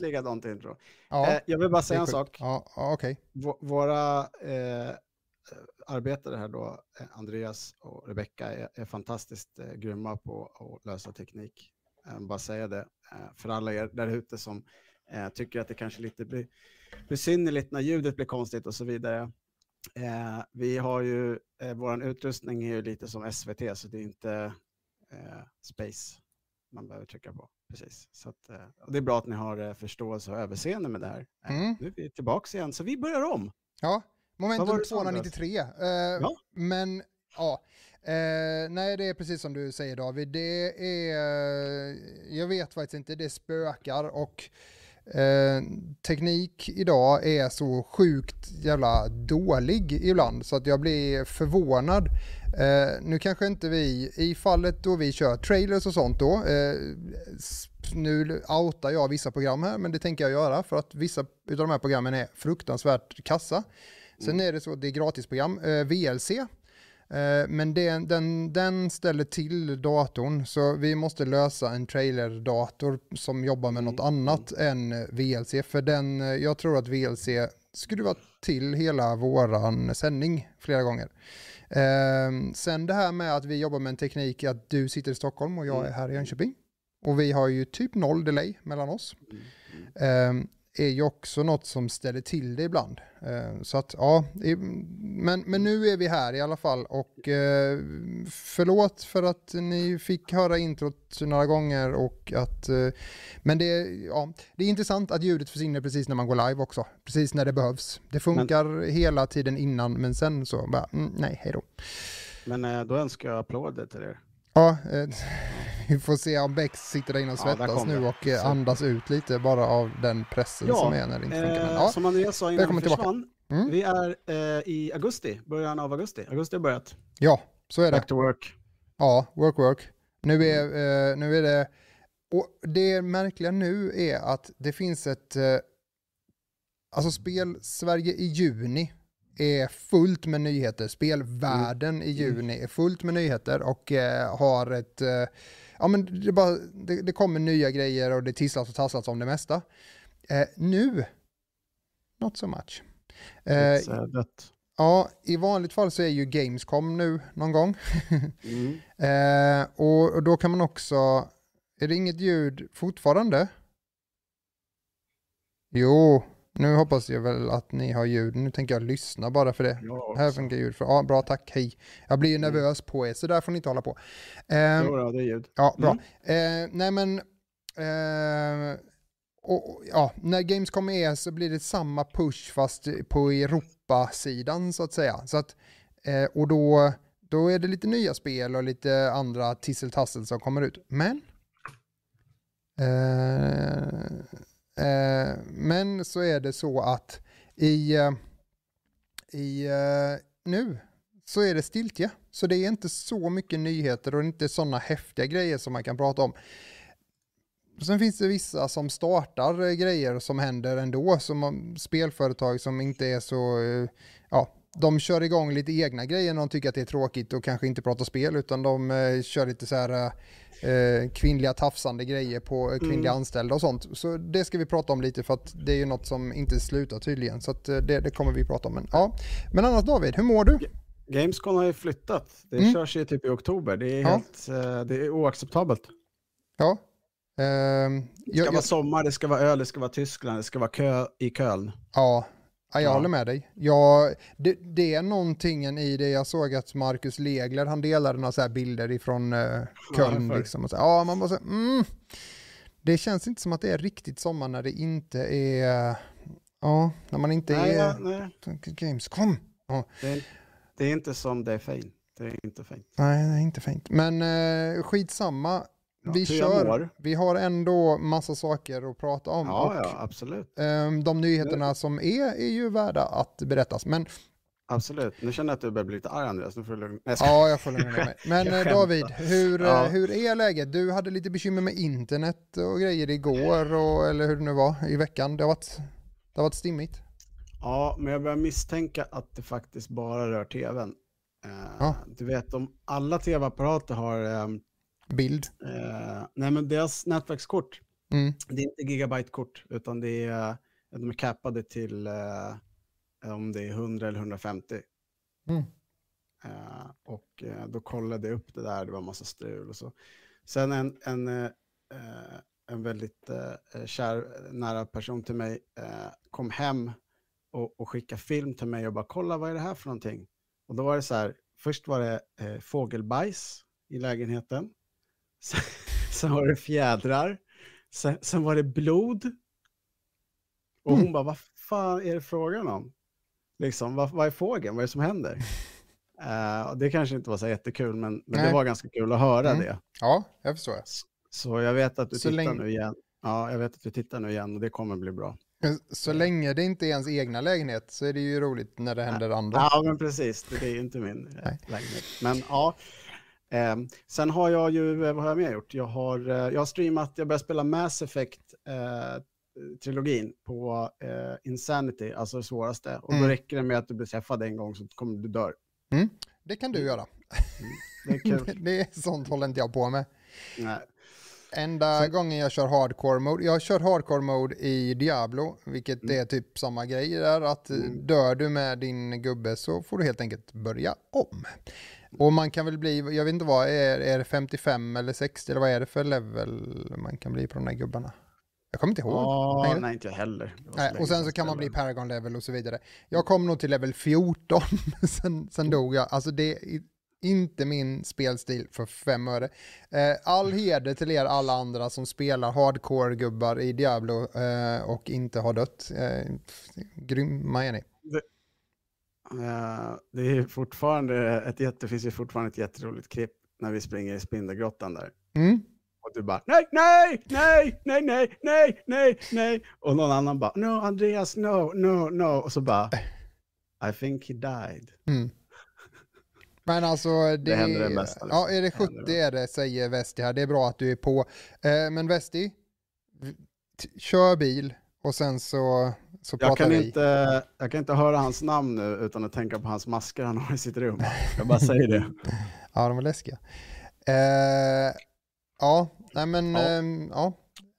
exakt likadant intro. Ja, Eh, jag vill bara säga en sak. Ja. Vå- Våra eh, arbetare här då, eh, Andreas och Rebecka, är, är fantastiskt eh, grymma på att lösa teknik. Eh, bara säga det. Eh, för alla er där ute som tycker att det kanske lite blir besynnerligt när ljudet blir konstigt och så vidare. Vi har ju, eh, vår utrustning är ju lite som SVT, så det är inte space man behöver trycka på. Precis. Så att, eh, det är bra att ni har eh, förståelse och överseende med det här. Eh, Mm. Nu är vi tillbaka igen, så vi börjar om. Ja, momentum det som 293. Eh, Ja. Men ja, eh, nej det är precis som du säger David. Det är, jag vet faktiskt inte, det spökar och eh, teknik idag är så sjukt jävla dålig ibland så att jag blir förvånad. Eh, nu kanske inte vi, i fallet då vi kör trailers och sånt då, eh, nu outar jag vissa program här men det tänker jag göra för att vissa av de här programmen är fruktansvärt kassa. Sen är det så, det är gratisprogram, eh, VLC. Eh, men den, den, den ställer till datorn så vi måste lösa en trailerdator som jobbar med något annat än VLC. För den, eh, jag tror att VLC skruvar till hela våran sändning flera gånger. Eh, sen det här med att vi jobbar med en teknik att du sitter i Stockholm och jag är här i Jönköping. Och vi har ju typ noll delay mellan oss. Eh, är ju också något som ställer till det ibland. Eh, så att ja, men, men nu är vi här i alla fall och eh, förlåt för att ni fick höra introt några gånger och att eh, men det, ja, det är intressant att ljudet försvinner precis när man går live också, precis när det behövs. Det funkar hela tiden innan men sen så bara, mm, nej, hej då. Men då önskar jag applåder till er. Ja, eh, vi får se om Bex sitter där inne och svettas nu och eh, andas ut lite bara av den pressen Ja, som är när det inte funkar. Men, Eh, ja, Som Andreas sa innan vi försvann, Mm. vi är eh, i augusti, början av augusti. Augusti har börjat. ja, så är det. Back to work. Ja, work work. Nu är, eh, nu är det, och det märkliga nu är att det finns ett, eh, alltså spel Sverige i juni är fullt med nyheter. Spelvärlden i juni är fullt med nyheter och eh, har ett, eh, ja men det, bara, det, det kommer nya grejer och det tisslas och tasslas om det mesta. Eh, nu, not so much. Ja, i vanligt fall så är ju Gamescom nu någon gång. Mm. Och, och då kan man också, är det inget ljud fortfarande? Jo, nu hoppas jag väl att ni har ljud. Nu tänker jag lyssna bara för det. Ja, Här också. funkar ljud. För, ja, bra, tack, hej. Jag blir ju nervös på er, så där får ni inte hålla på. Eh, Jo, det är ljud. Ja, bra. Mm. Eh, nej men, eh, och, ja, när Gamescom är så blir det samma push fast på Europa-sidan så att säga. Så att, eh, och då, då är det lite nya spel och lite andra tisseltassel som kommer ut. Men, eh, Eh, men så är det så att i, eh, i eh, nu så är det stiltje. Så det är inte så mycket nyheter och inte sådana häftiga grejer som man kan prata om. Sen finns det vissa som startar grejer som händer ändå, som spelföretag som inte är så, ja, de kör igång lite egna grejer när de tycker att det är tråkigt och kanske inte pratar spel, utan de eh, kör lite så här eh, kvinnliga tafsande grejer på eh, kvinnliga anställda och sånt. Så det ska vi prata om lite för att det är ju något som inte slutar tydligen, så att eh, det, det kommer vi prata om. Men, ja. Men annars David, hur mår du? Gamescom har ju flyttat. Det Mm. körs ju typ i oktober. Det är, Ja. helt, eh, det är oacceptabelt. Ja. Ehm, Det ska jag, vara jag, sommar, det ska vara öl, det ska vara Tyskland, det ska vara kö i Köln. ja, ja, jag Ja. håller med dig. Jag, det, det är någonting i det. Jag såg att Marcus Legler, han delade några så här bilder ifrån uh, Köln. liksom, och så, ja, man bara så, mm, det känns inte som att det är riktigt sommar när det inte är, ja, när man inte Nej, är nej, Gamescom. Ja. det, är, det är inte som det är fint. Det är inte fint. Nej, det är inte fint. Men uh, skitsamma. Ja, vi kör. mår? Vi har ändå massa saker att prata om. Ja, och, ja, absolut. ehm, de nyheterna som är, är ju värda att berättas. Men Absolut. Nu känner jag att du börjar bli lite arg Andreas. Nu får du lugna ja, jag får lugna mig. Men eh. David, hur, eh, Ja. hur är läget? Du hade lite bekymmer med internet och grejer igår, och, eller hur det nu var, i veckan. Det har varit, det har varit stimmigt. Ja, men jag börjar misstänka att det faktiskt bara rör tvn. Eh, Ja. Du vet, om alla tv-apparater har... Bild. eh, nej, men deras nätverkskort Mm. Det är inte gigabyte-kort, utan det är, de är cappade till eh, om det är 100 eller 150. Mm. Eh, och eh, då kollade jag upp det där, det var en massa strul och så. Sen en, en, eh, en väldigt eh, kär, nära person till mig eh, kom hem och, och skickade film till mig och bara kolla vad är det här för någonting? Och då var det så här, först var det eh, fågelbajs i lägenheten. Sen, sen var det fjädrar. Sen, sen var det blod. Och hon Mm. bara, vad fan är det frågan om? Liksom, vad, vad är fågeln? Vad är det som händer? Och det kanske inte var så jättekul, men, men det var ganska kul att höra Mm. det. Ja, jag förstår. Så, så jag vet att du Så tittar länge- nu igen. Ja, jag vet att du tittar nu igen och det kommer bli bra. Så länge det inte är ens egna lägenhet så är det ju roligt när det händer andra. Ja, men precis. Det är ju inte min eh, Nej. lägenhet. Men ja. Ehm, sen har jag ju, eh, vad har jag mer gjort? Jag har, eh, jag har streamat, jag började spela Mass Effect-trilogin på eh, Insanity, alltså det svåraste. Och då Mm. räcker det med att du blir träffad en gång så kommer du dör. Det kan du göra. Det är kul. det är sånt håller inte jag på med. Nej. Enda gången jag kör hardcore mode, jag har kört hardcore mode i Diablo, vilket Mm. är typ samma grej där, att Mm. dör du med din gubbe så får du helt enkelt börja om. Och man kan väl bli, jag vet inte vad, är, är det 55 eller 60 eller vad är det för level man kan bli på de där gubbarna? Jag kommer inte ihåg. Ja, längre. nej, inte jag heller. Så Nej, och sen så kan man bli. Paragon level och så vidare. Jag kom nog till level 14, sen, sen dog jag. Alltså det inte min spelstil för fem öre. Eh, all heder till er alla andra som spelar hardcore-gubbar i Diablo eh, och inte har dött. Eh, grymma är ni. Eh, det är fortfarande ett jätte, det finns ju fortfarande ett jätteroligt klipp när vi springer i Spindelgrottan där. Mm. Och du bara nej, nej, nej, nej, nej, nej, nej, nej. Och någon annan bara no, Andreas, no, no, no. Och så bara I think he died. Mm. Men alltså, det, händer det mesta, Ja, liksom. är det Det händer 70 är det, säger Vesti här. Det är bra att du är på. Eh, men Vesti, kör bil och sen så, så Jag pratar kan, vi. inte, jag kan inte höra hans namn nu utan att tänka på hans masker han har i sitt rum. Jag bara säger det. Ja, de var läskiga. Eh, ja, nej men Ja. ehm, ja.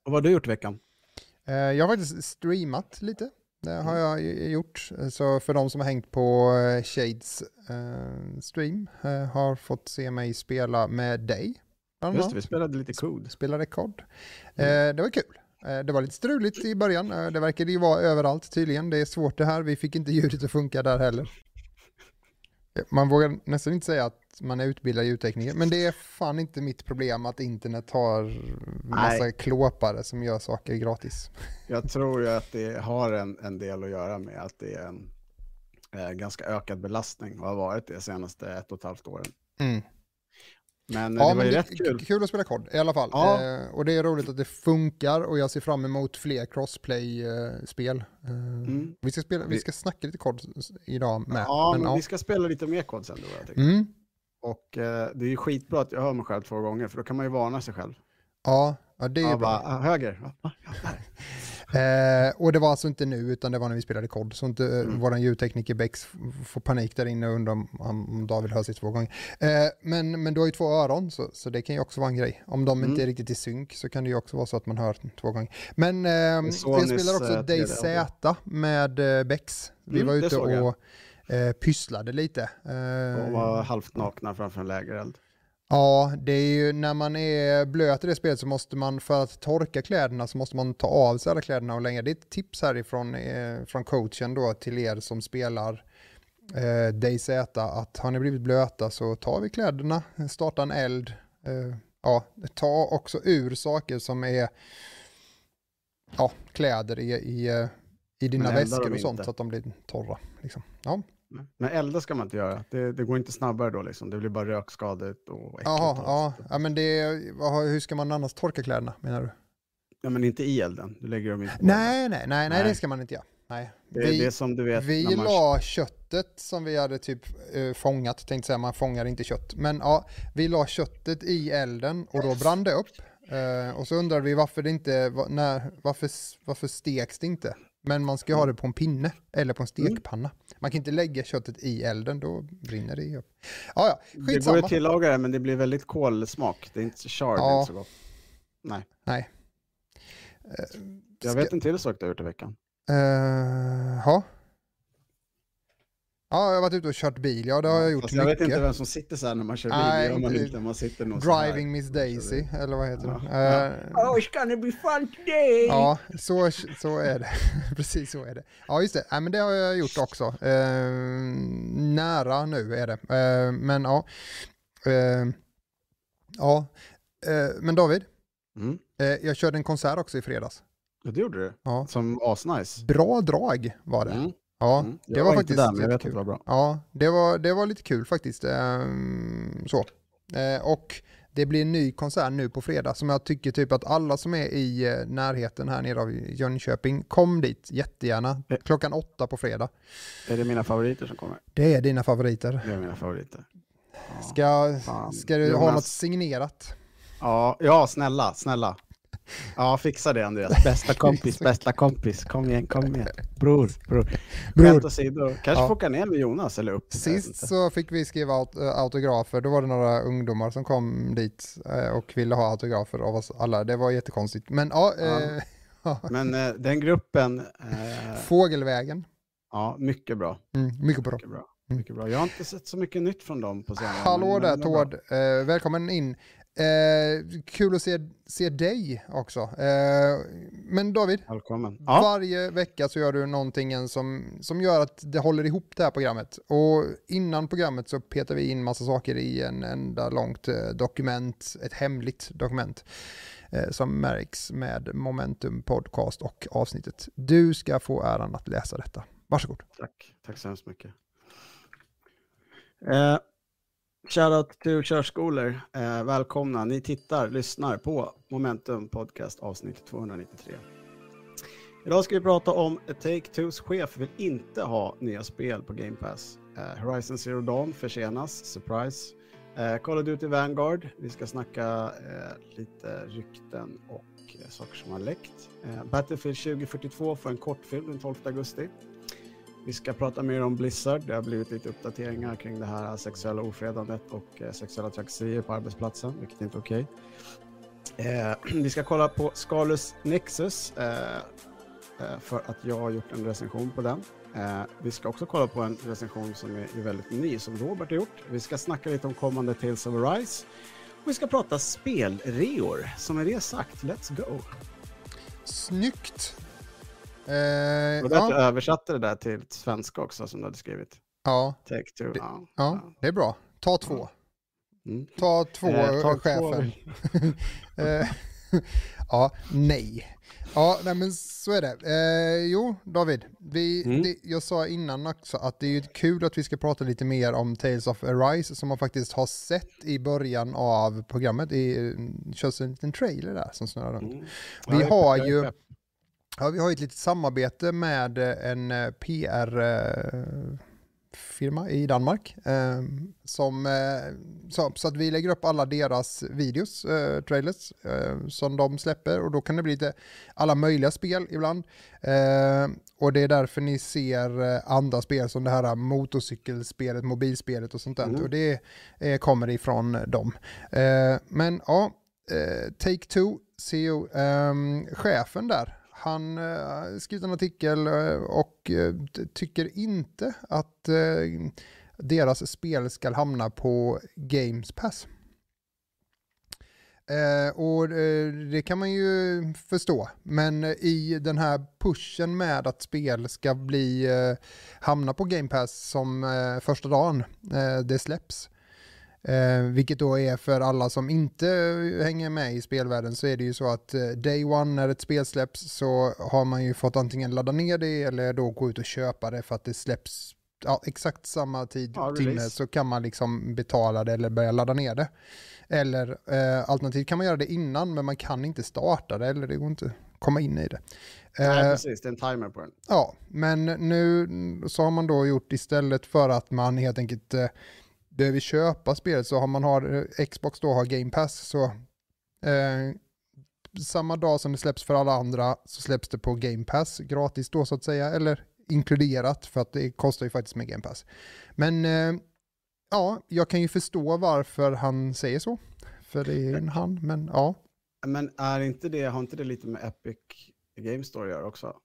Och vad har du gjort i veckan? Eh, jag har faktiskt streamat lite. Det har jag gjort. Så för de som har hängt på eh, Shades eh, stream eh, har fått se mig spela med dig. Just det, vi spelade lite kod. spelade kod. Eh, det var kul. Eh, det var lite struligt i början. Eh, det verkade ju vara överallt tydligen. Det är svårt det här. Vi fick inte ljudet att funka där heller. Man vågar nästan inte säga att man är utbildad ljudtekniker, men det är fan inte mitt problem att internet har massa Nej. klåpare som gör saker gratis. Jag tror ju att det har en, en del att göra med att det är en eh, ganska ökad belastning och har varit det senaste ett och ett halvt åren. Mm. Men eh, Ja, det var men ju rätt kul. kul att spela kod i alla fall. Ja. Eh, och det är roligt att det funkar och jag ser fram emot fler crossplay-spel. Eh, Mm. vi, ska spela, vi ska snacka lite kod idag med. Ja, men ja. vi ska spela lite mer kod sen då. Jag tycker. Mm. Och eh, det är ju skitbra att jag hör mig själv två gånger, för då kan man ju varna sig själv. Ja, ja, det är Ja, bra. bara, ah, höger. Eh, och det var alltså inte nu, utan det var när vi spelade kod. Så inte mm. Mm. vår ljudtekniker Bex får panik där inne och undrar om, om David hör sig två gånger. Eh, men, men du har ju två öron, så, så det kan ju också vara en grej. Om de inte Mm. är riktigt i synk så kan det ju också vara så att man hör två gånger. Men eh, vi Sonys, spelar också eh, 3D DayZ med eh, Bex. Vi Mm, var ute såg jag. Eh, pysslade lite. Eh, Och var halvt nakna framför en lägereld. Ja, det är ju när man är blöt i det spelet så måste man för att torka kläderna så måste man ta av sig alla kläderna och lägga. Det är ett tips härifrån eh, från coachen då till er som spelar eh, DayZ att har ni blivit blöta så ta vi kläderna, starta en eld. Eh, ja, ta också ur saker som är ja, kläder i, i, eh, i dina väskor och sånt inte? så att de blir torra. Liksom. Ja. Men elda ska man inte göra. Det, det går inte snabbare då liksom. Det blir bara rökskadligt och äckligt. Jaha, och ja, ja, men det, vad, hur ska man annars torka kläderna menar du? ja, men inte i elden. Du lägger dem inte på. Nej, nej, nej, nej, Nej. det ska man inte göra. Nej. Det är vi det som du vet. vi man... la köttet som vi hade typ eh, fångat, tänkte säga, man fångar inte kött. Men ja, vi la köttet i elden och då brann det upp. Eh, och så undrade vi varför det inte, va- när, varför, varför steks det inte? Men man ska ha det på en pinne eller på en Mm. stekpanna. Man kan inte lägga köttet i elden, då brinner det upp. Ja, ja, Det går skitsamma. ju att tillaga det, men det blir väldigt kolsmak. Det är inte så chard, Ja. inte så gott. Nej. Nej. Jag vet en till sak du har gjort i veckan. Uh. Ja, jag har varit ute och kört bil. Ja, det har jag gjort Fast mycket. jag vet inte vem som sitter så här när man kör bil. Nej, gör man inte-. Man sitter här. Driving Miss Daisy, eller vad heter Ja. det? Eh, Oh, it's gonna be fun today! Ja, så, så är det. Precis så är det. Ja, just det. Ja, men det har jag gjort också. Eh, nära nu är det. Eh, men ja. Eh, ja. Men David, Mm. jag körde en konsert också i fredags. Ja, det gjorde du. Ja. Som asnice. Bra drag var det. Mm. Ja, Mm. Jag det var, inte faktiskt där, men jag vet att jättekul. det var bra. Ja, det var, det var lite kul faktiskt. Ehm, så. Eh, och det blir en ny konsert nu på fredag som jag tycker typ att alla som är i eh, närheten här nere av Jönköping, kom dit jättegärna. Eh. Klockan åtta på fredag. Är det mina favoriter som kommer? Det är dina favoriter. Det är mina favoriter. Ja. Ska, Fan. ska du Jonas. ha något signerat? Ja, ja, snälla, snälla. Ja, fixa det Andreas. Bästa kompis, bästa kompis. Kom igen, kom igen. Bror, bror. Bror. Skämt åsido. Kanske Ja. få åka ner med Jonas eller upp. Sist så fick vi skriva aut äh, autografer, då var det några ungdomar som kom dit eh, och ville ha autografer av oss alla. Det var jättekonstigt. Men ja, eh, ja. Men eh, den gruppen, eh, Fågelvägen. ja, mycket bra. Mm, mycket bra. Mycket bra. Mycket bra. Jag har inte sett så mycket nytt från dem på senare. Hallå där Tord, eh, välkommen in. Eh, kul att se, se dig också. Eh, men David, Välkommen. Ja, varje vecka så gör du någonting som, som gör att det håller ihop det här programmet. Och innan programmet så petar vi in massa saker i en enda långt eh, dokument, ett hemligt dokument eh, som märks med Momentum Podcast och avsnittet. Du ska få äran att läsa detta. Varsågod. tack. Tack så hemskt mycket. Shoutout till körskolor. Eh, välkomna. Ni tittar, lyssnar på Momentum Podcast avsnitt 293. Idag ska vi prata om Take-Twos chef vill inte ha nya spel på Game Pass. Eh, Horizon Zero Dawn försenas, surprise. Eh, Call of Duty Vanguard, vi ska snacka eh, lite rykten och eh, saker som har läckt. Eh, Battlefield 2042 får en kortfilm den 12 augusti. Vi ska prata mer om Blizzard. Det har blivit lite uppdateringar kring det här sexuella ofredandet och eh, sexuella trakasserier på arbetsplatsen, vilket inte är okej. Eh, vi ska kolla på Scalus Nexus eh, eh, för att jag har gjort en recension på den. Eh, vi ska också kolla på en recension som är, väldigt ny, som Robert har gjort. Vi ska snacka lite om kommande Tales of Arise. Och vi ska prata spelreor. Som med det sagt, let's go! Snyggt! Eh, Och därför ja, översatte det där till svenska också, som du hade skrivit. ja, Take two. Det- Ja, ja, det är bra. Ta två. Mm. Ta två, Eh, ta två chefen. Eh, ja, nej. Ja, nej men så är det. Eh, jo, David, vi, Mm. det, jag sa innan också att det är ju kul att vi ska prata lite mer om Tales of Arise som man faktiskt har sett i början av programmet. Det körs en liten trailer där som snurrar runt. Mm. Vi har ju-. Ja, vi har ju ett litet samarbete med eh, en eh, PR-firma i Danmark. eh, Som, eh, så, så att vi lägger upp alla deras videos, eh, trailers, eh, som de släpper. Och då kan det bli lite alla möjliga spel ibland. Eh, Och det är därför ni ser eh, andra spel som det här motorcykelspelet, mobilspelet och sånt där. Mm. Och det eh, kommer ifrån dem. Eh, Men ja, eh, Take-Two, CEO, chefen där, han har skrivit en artikel eh, och eh, tycker inte att deras spel ska hamna på Games Pass. Eh, och det kan man ju förstå, men i den här pushen med att spel ska bli, eh, hamna på Game Pass som eh, första dagen det släpps, Eh, vilket då är för alla som inte hänger med i spelvärlden så är det ju så att eh, day one när ett spel släpps så har man ju fått antingen ladda ner det eller då gå ut och köpa det för att det släpps ja, exakt samma tid, Ja, timme så kan man liksom betala det eller börja ladda ner det. Eller eh, alternativt kan man göra det innan men man kan inte starta det eller det går inte komma in i det. Nej, Eh, precis. Det är en timer på den. Ja, men nu så har man då gjort istället för att man helt enkelt eh, behöver köpa spelet så har man har eh, Xbox då har Game Pass så eh, samma dag som det släpps för alla andra så släpps det på Game Pass gratis då så att säga eller inkluderat för att det kostar ju faktiskt med Game Pass. Men eh, ja, jag kan ju förstå varför han säger så. För det är ju en han, men ja. Men är inte det, har inte det lite med Epic Game Store att göra också?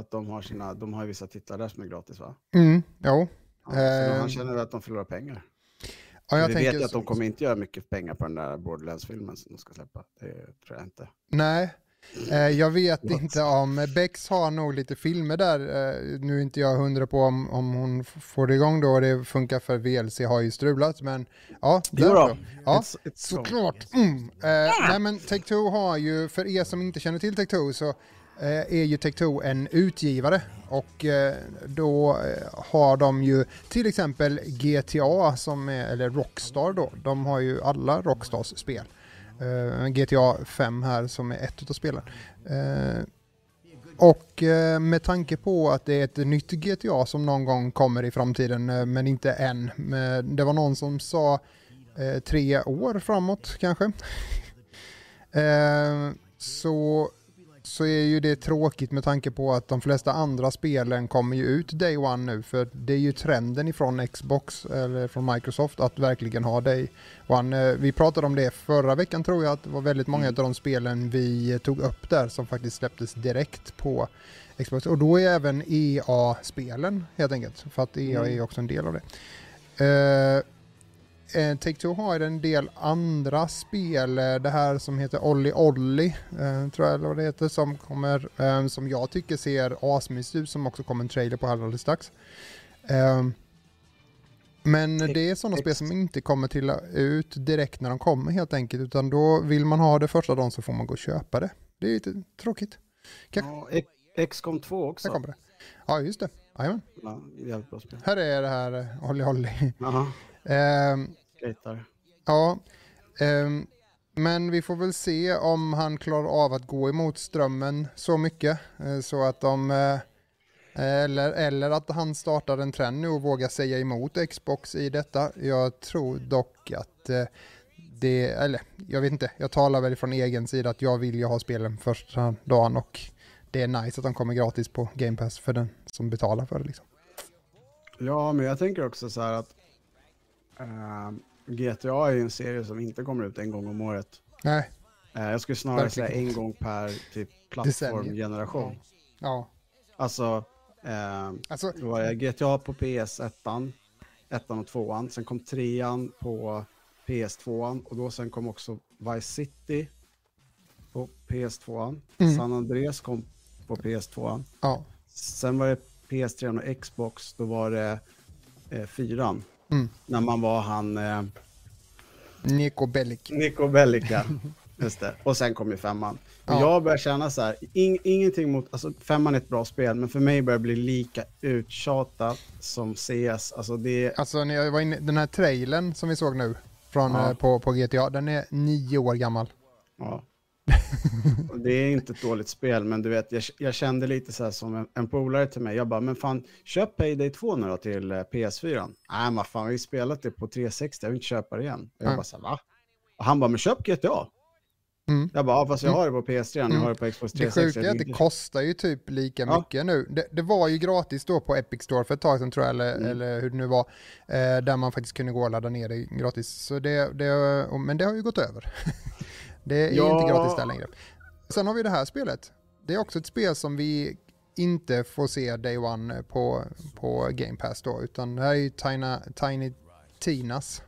Att de har sina, de har ju vissa titlar där som är gratis va? Mm, jo. Ja, Eh, han känner att de förlorar pengar. Ja, jag Vi vet ju att de kommer inte göra mycket pengar på den där Borderlands-filmen som de ska släppa. Det tror jag inte. Nej, eh, jag vet inte om Bex har nog lite filmer där. Eh, nu är inte jag hundra på om, om hon får det igång då och det funkar för VLC har ju strulat. Men ja, där då. Ja, It's, it's so. såklart. Mm. Eh, nej men Take-Two har ju, för er som inte känner till Take-Two så Eh, är ju Take-Two en utgivare och eh, då eh, har de ju till exempel GTA som är, eller Rockstar då, de har ju alla Rockstars spel. GTA 5 här som är ett av spelen. Och med tanke på att det är ett nytt GTA som någon gång kommer i framtiden, men inte än. Det var någon som sa tre år framåt kanske. så, så är ju det tråkigt med tanke på att de flesta andra spelen kommer ju ut day one nu. För det är ju trenden ifrån Xbox eller från Microsoft att verkligen ha day one. Eh, Vi pratade om det förra veckan tror jag att det var väldigt många Mm. av de spelen vi tog upp där som faktiskt släpptes direkt på Xbox. Och då är även EA-spelen helt enkelt. För att EA Mm. är också en del av det. Eh, eh, Take-Two har en del andra spel, eh, det här som heter Olli Olli, eh, tror jag eller vad det heter, som kommer, eh, som jag tycker ser asmysigt ut, som också kommer en trailer på alldeles strax. Eh, men det är sådana spel som inte kommer till ut direkt när de kommer helt enkelt, utan då vill man ha det första dagen så får man gå och köpa det. Det är lite tråkigt. Kan- Ja, XCOM 2 Här också. kommer det. Ja, just det. Jajamän. Ja, jävligt bra spel. Här är det här eh, Olli Olli. Ehm, skater. Ja, ehm, men vi får väl se om han klarar av att gå emot strömmen så mycket eh, så att de eh, eller, eller att han startar en trend nu och vågar säga emot Xbox i detta. Jag tror dock att eh, det, eller jag vet inte, jag talar väl från egen sida att jag vill ju ha spelen första dagen och det är nice att de kommer gratis på Game Pass för den som betalar för det liksom. Ja, men jag tänker också så här att eh, GTA är ju en serie som inte kommer ut en gång om året. Nej, Eh, jag skulle snarare Verkligen. säga en gång per typ plattformgeneration. ja, Alltså, eh, alltså då var det GTA på PS1, ettan och tvåan. Sen kom trean på PS2 och då sen kom också Vice City på PS2. Mm. San Andreas kom på PS2. ja, Sen var det PS3 och Xbox, då var det eh, fyran. Mm. När man var han eh, Nico Bellic. Nico Bellica. Just det. Och sen kom ju femman. Ja. Jag börjar känna så här, ing, ingenting mot, alltså femman är ett bra spel, men för mig börjar det bli lika uttjatat som CS. Alltså det, Alltså när jag var inne, den här trailern som vi såg nu från, Ja. eh, på, på GTA, den är nio år gammal. ja. Det är inte ett dåligt spel, men du vet, jag, jag kände lite så här som en, en polare till mig. Jag bara, men fan, köp Payday 2 nu då till eh, PS4. Nej, men fan, vi har ju spelat det på 360, jag vill inte köpa det igen. Och jag Ja. bara så här, va? Och han bara, men köp GTA. Mm. Jag bara, ja, fast jag har det på PS3, jag Mm. har det på Xbox Det 360. sjuka är att det kostar ju typ lika Ja. mycket nu. Det, det var ju gratis då på Epic Store för ett tag sedan tror jag, eller, Mm. eller hur det nu var, eh, där man faktiskt kunde gå och ladda ner det gratis. Så det, det, men det har ju gått över. det är Ja. inte gratis där längre. Sen har vi det här spelet. Det är också ett spel som vi inte får se Day One på, på Game Pass då, utan det här är ju Tina, Tiny Tinas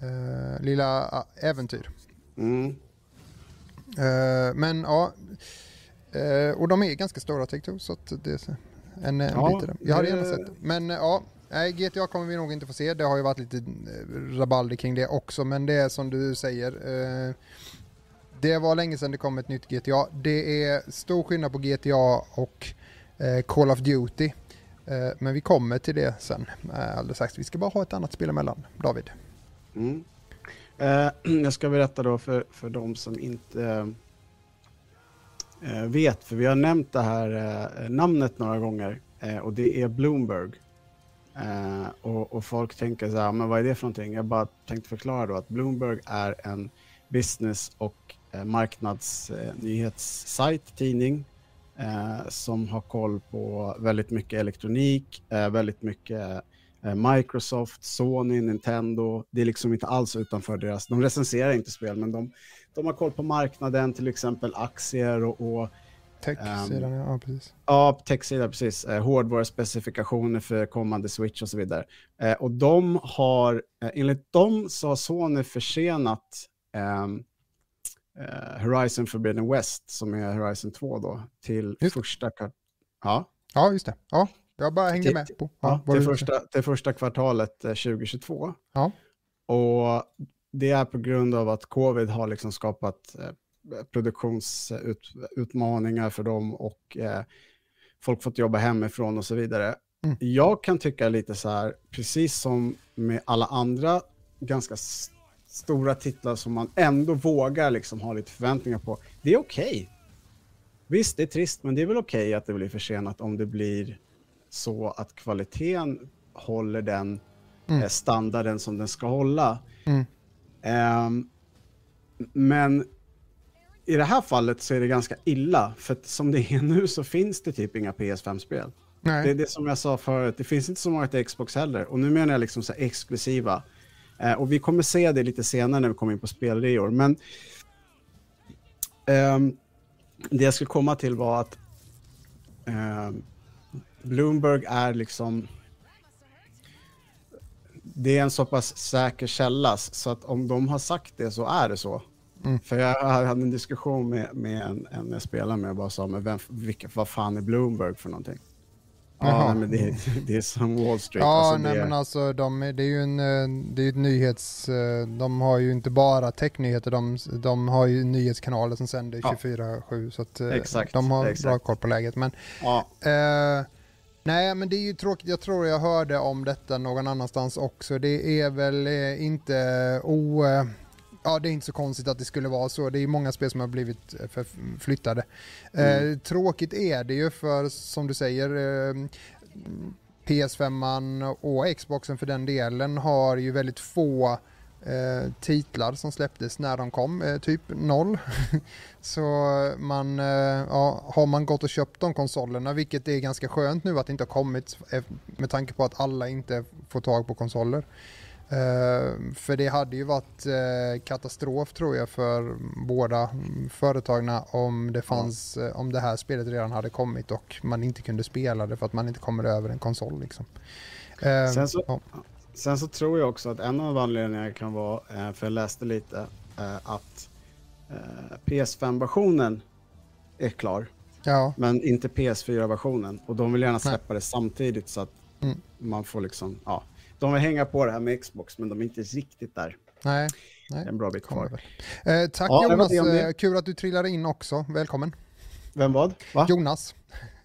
eh, lilla eh, äventyr. Mm. Eh, men ja, eh, och de är ganska stora Take-Two så att det är en, en Ja, bit det. Jag hade det- gärna sett. Men eh, ja, nej, GTA kommer vi nog inte få se. Det har ju varit lite rabalder kring det också, men det är som du säger. Eh, det var länge sedan det kom ett nytt GTA. Det är stor skillnad på GTA och eh, Call of Duty. Eh, men vi kommer till det sen eh, alldeles strax. Vi ska bara ha ett annat spel emellan, David. Mm. Eh, jag ska berätta då för, för de som inte eh, eh, vet, för vi har nämnt det här eh, namnet några gånger eh, och det är Bloomberg. Eh, och, och folk tänker så här, men vad är det för någonting? Jag bara tänkte förklara då att Bloomberg är en business och marknadsnyhetssajt, tidning, eh, som har koll på väldigt mycket elektronik, eh, väldigt mycket eh, Microsoft, Sony, Nintendo. Det är liksom inte alls utanför deras... De recenserar inte spel, men de, de har koll på marknaden, till exempel aktier och... och Tech-sidan, um, ja precis. Ja, tech-sidan, precis. Eh, hårdvaruspecifikationer för kommande Switch och så vidare. Eh, och de har, eh, enligt dem så har Sony försenat ehm, eh, Horizon Forbidden West, som är Horizon 2 då, till just. första... Ja. ja, just det. Ja, jag bara hängde till, med på. Ja, ja till, första, till första kvartalet 2022. Eh, ja. Och det är på grund av att covid har liksom skapat eh, produktionsutmaningar för dem och eh, folk fått jobba hemifrån och så vidare. Mm. Jag kan tycka lite så här, precis som med alla andra ganska stora titlar som man ändå vågar liksom ha lite förväntningar på. Det är okej. Okay. Visst, det är trist, men det är väl okej okay att det blir försenat om det blir så att kvaliteten håller den mm. Eh, standarden som den ska hålla. Mm. Um, men i det här fallet så är det ganska illa, för som det är nu så finns det typ inga PS5-spel. Det är det som jag sa förut, det finns inte så många till Xbox heller. Och nu menar jag liksom så exklusiva. Eh, och vi kommer se det lite senare när vi kommer in på spelreor. Men eh, det jag skulle komma till var att eh, Bloomberg är liksom det är en så pass säker källa så att om de har sagt det så är det så. Mm. För jag hade en diskussion med, med en, en jag spelar med och bara sa, men vem, vilka, vad fan är Bloomberg för någonting? Ja, men det, det, är som Wall Street. Ja, alltså nej, men alltså de, det är ju en, eh, det är ett nyhets... Eh, de har ju inte bara technyheter, de, de har ju nyhetskanaler som sänder 24-7 så att eh, exakt, de har exakt. bra koll på läget. Men, ja. eh, nej, men det är ju tråkigt. Jag tror jag hörde om detta någon annanstans också. Det är väl inte o... Ja, det är inte så konstigt att det skulle vara så. Det är många spel som har blivit eh, flyttade. Mm. Eh, tråkigt är det ju för, som du säger, eh, PS5 och Xboxen för den delen har ju väldigt få eh, titlar som släpptes när de kom, eh, typ noll. så man, eh, ja, har man gått och köpt de konsolerna, vilket är ganska skönt nu att det inte har kommit med tanke på att alla inte får tag på konsoler. Uh, för det hade ju varit uh, katastrof tror jag för båda företagen om det fanns, uh, om det här spelet redan hade kommit och man inte kunde spela det för att man inte kommer över en konsol liksom. Sen så, ja. sen, så, tror jag också att en av anledningarna kan vara, för jag läste lite, att PS5-versionen är klar. Ja. Men inte PS4-versionen och de vill gärna släppa Nej. det samtidigt så att mm. man får liksom, ja de vill hänga på det här med Xbox, men de är inte riktigt där. Nej. Nej. En bra bit kvar. Eh, tack ja, Jonas, eh, kul att du trillade in också. Välkommen. Vem vad? Va? Jonas.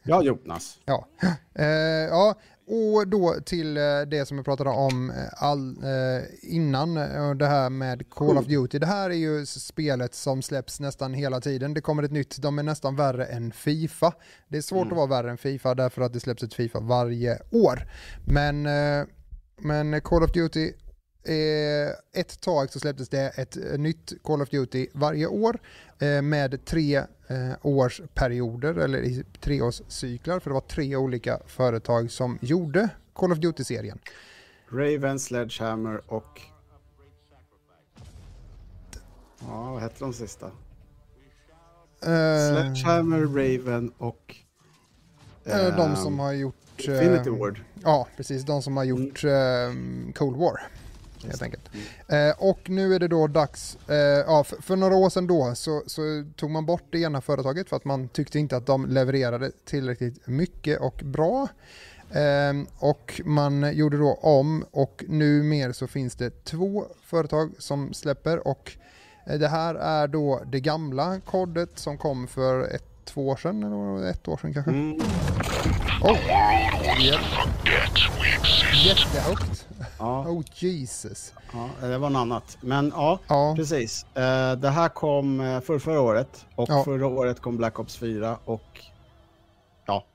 Ja, Jonas. Ja. Eh, ja, och då till eh, det som vi pratade om eh, all, eh, innan, det här med Call of Duty. Det här är ju spelet som släpps nästan hela tiden. Det kommer ett nytt, de är nästan värre än Fifa. Det är svårt mm. att vara värre än Fifa därför att det släpps ett Fifa varje år. Men men Call of Duty, eh, ett tag så släpptes det ett nytt Call of Duty varje år eh, med tre eh, årsperioder eller i treårscyklar för det var tre olika företag som gjorde Call of Duty-serien. Raven, Sledgehammer och... Ja, vad hette de sista? Uh, Sledgehammer, Raven och... Uh, de som har gjort Infinity eh, Ward. Ja, precis. De som har gjort mm. eh, Cold War. Helt enkelt. Mm. Eh, och nu är det då dags, ja, för, några år sedan då så, så, tog man bort det ena företaget för att man tyckte inte att de levererade tillräckligt mycket och bra. Eh, och man gjorde då om och nu mer så finns det två företag som släpper och det här är då det gamla kodet som kom för ett, två år sedan eller ett år sedan kanske. Mm. Oh! Jättehögt. Ja. Oh Jesus. Ja, det var något annat. Men ja, ja. precis. Uh, det här kom uh, för förra året och ja. förra året kom Black Ops 4 och ja.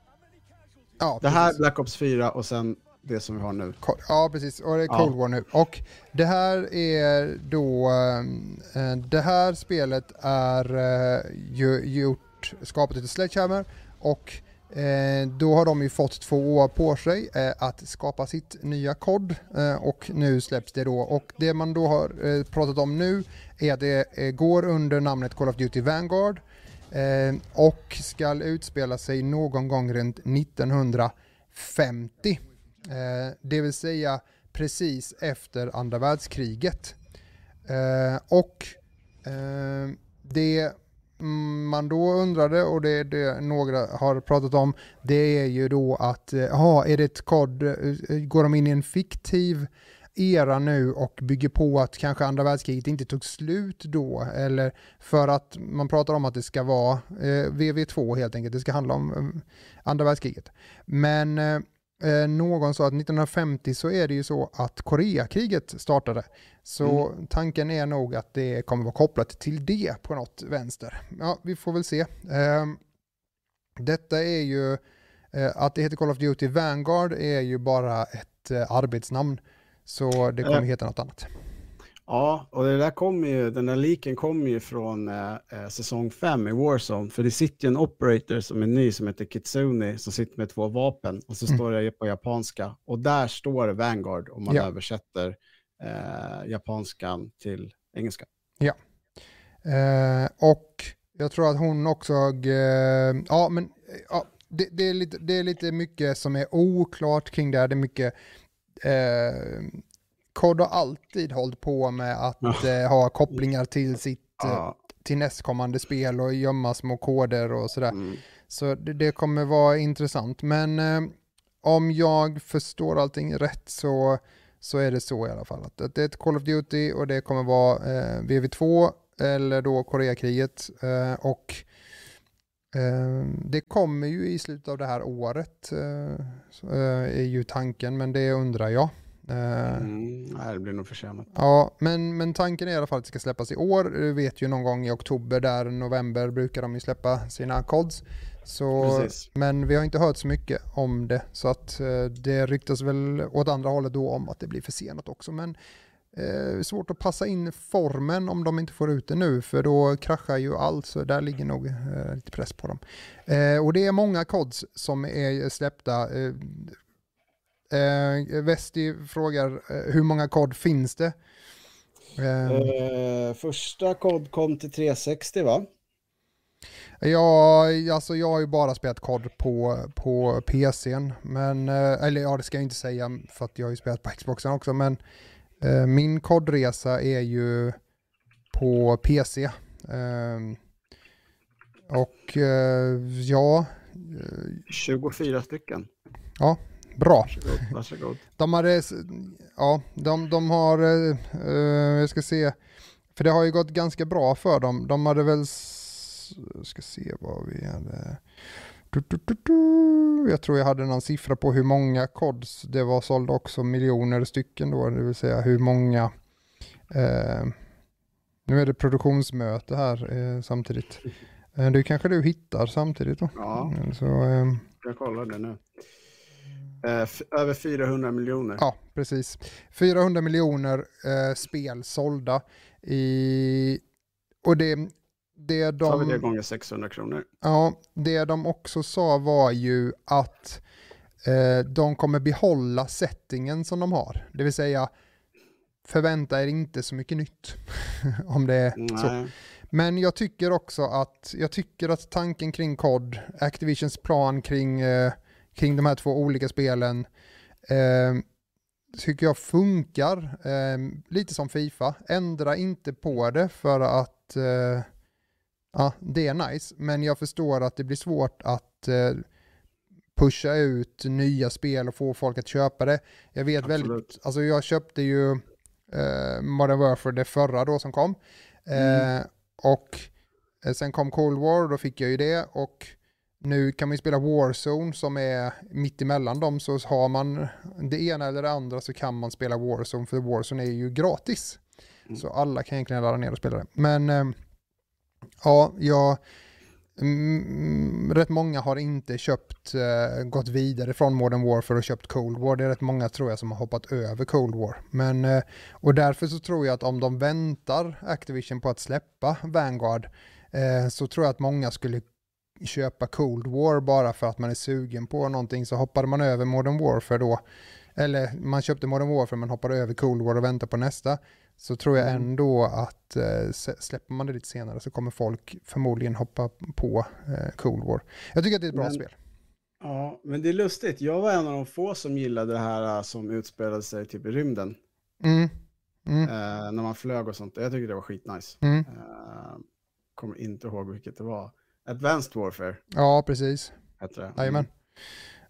ja det här Black Ops 4 och sen det som vi har nu. Ja, precis. Och det är Cold War nu. Och det här är då, uh, det här spelet är ju gjort, skapat lite Sledgehammer och Eh, då har de ju fått två år på sig eh, att skapa sitt nya kod eh, och nu släpps det då. Och det man då har eh, pratat om nu är att det eh, går under namnet Call of Duty Vanguard eh, och ska utspela sig någon gång runt 1950. Eh, det vill säga precis efter andra världskriget. Eh, och eh, det man då undrade och det, det några har pratat om det är ju då att, eh, ja, är det ett kod, eh, går de in i en fiktiv era nu och bygger på att kanske andra världskriget inte tog slut då eller för att man pratar om att det ska vara eh, VV2 helt enkelt, det ska handla om eh, andra världskriget. Men eh, Eh, någon sa att 1950 så är det ju så att Koreakriget startade. Så mm. tanken är nog att det kommer vara kopplat till det på något vänster. Ja, vi får väl se. Eh, detta är ju, eh, att det heter Call of Duty Vanguard är ju bara ett eh, arbetsnamn. Så det kommer heta något annat. Ja, och det där kom ju, den där liken kommer ju från eh, eh säsong 5 i Warzone. För det sitter ju en operator som är ny som heter Kitsuni som sitter med två vapen och så mm. står det på japanska. Och där står det Vanguard om man ja. översätter eh, japanskan till engelska. Ja, eh, och jag tror att hon också, eh, ja men ja, det, det, är lite, det är lite mycket som är oklart kring det här. Det är mycket eh, Kod har alltid hållit på med att eh, ha kopplingar till sitt eh, till nästkommande spel och gömma små koder och sådär. Mm. Så det, det, kommer vara intressant. Men eh, om jag förstår allting rätt så, så är det så i alla fall. Att, att det är ett Call of Duty och det kommer vara eh, VV2 eller då Koreakriget. Eh, och eh, det kommer ju i slutet av det här året, är ju tanken, men det undrar jag. Eh, mm, nej, det blir nog försenat. Ja, men, men tanken är i alla fall att det ska släppas i år. Du vet ju någon gång i oktober, där november brukar de ju släppa sina kods. Så, men vi har inte hört så mycket om det, så att eh, det ryktas väl åt andra hållet då om att det blir försenat också. Men eh, svårt att passa in formen om de inte får ut det nu, för då kraschar ju allt, så där ligger nog eh, lite press på dem. Eh, och det är många kods som är släppta. Eh, Eh, Vesti frågar eh, hur många kod finns det? Eh, eh första kod kom till 360 va? Ja, alltså jag har ju bara spelat kod på, på PCn. Men, eh, eller ja, det ska jag inte säga för att jag har ju spelat på Xboxen också. Men eh, min kodresa är ju på PC. Ehm, och ja... 24 stycken. Ja, Bra. Varsågod. Varsågod. De, hade, ja, de, de har, uh, jag ska se, för det har ju gått ganska bra för dem. De hade väl, ska se vad vi hade, du, du, du, jag tror jag hade någon siffra på hur många kods det var sålda också, miljoner stycken då, det vill säga hur många, uh, nu är det produktionsmöte här uh, samtidigt. Det kanske du hittar samtidigt då? Ja, Så, jag kollar det nu. Eh, över 400 miljoner. Ja, precis. 400 miljoner eh, spel sålda. I, och det, det de... Har vi det gånger 600 kronor. Ja, det de också sa var ju att eh, de kommer behålla settingen som de har. Det vill säga, förvänta er inte så mycket nytt. om det är Nej. så. Men jag tycker också att, jag tycker att tanken kring COD, Activisions plan kring eh, kring de här två olika spelen eh, tycker jag funkar eh, lite som Fifa. Ändra inte på det för att eh, ja, det är nice, men jag förstår att det blir svårt att eh, pusha ut nya spel och få folk att köpa det. Jag vet Absolut. väldigt, alltså jag köpte ju eh, Modern Warfare det förra då som kom. Mm. Eh, och sen kom Cold War och då fick jag ju det och nu kan man ju spela Warzone som är mitt emellan dem så har man det ena eller det andra så kan man spela Warzone för Warzone är ju gratis. Mm. Så alla kan egentligen ladda ner och spela det. Men äh, ja, jag, mm, rätt många har inte köpt, äh, gått vidare från Modern Warfare och köpt Cold War. Det är rätt många tror jag som har hoppat över Cold War. Men, äh, och därför så tror jag att om de väntar Activision på att släppa Vanguard så tror jag att många skulle köpa Cold War bara för att man är sugen på någonting så hoppade man över Modern Warfare då. Eller man köpte Modern Warfare men hoppade över Cold War och väntade på nästa. Så tror jag Mm. ändå att eh, släpper man det lite senare så kommer folk förmodligen hoppa på eh, Cold War. Jag tycker att det är ett bra Men- spel. Ja, men det är lustigt. Jag var en av de få som gillade det här äh, som utspelade sig typ i rymden. Mm. Mm. Eh, när man flög och sånt. Jag tycker det var skitnice. Mm. Eh, kommer inte ihåg vilket det var. Advanced Warfare Ja, precis. hette det. Jajamän.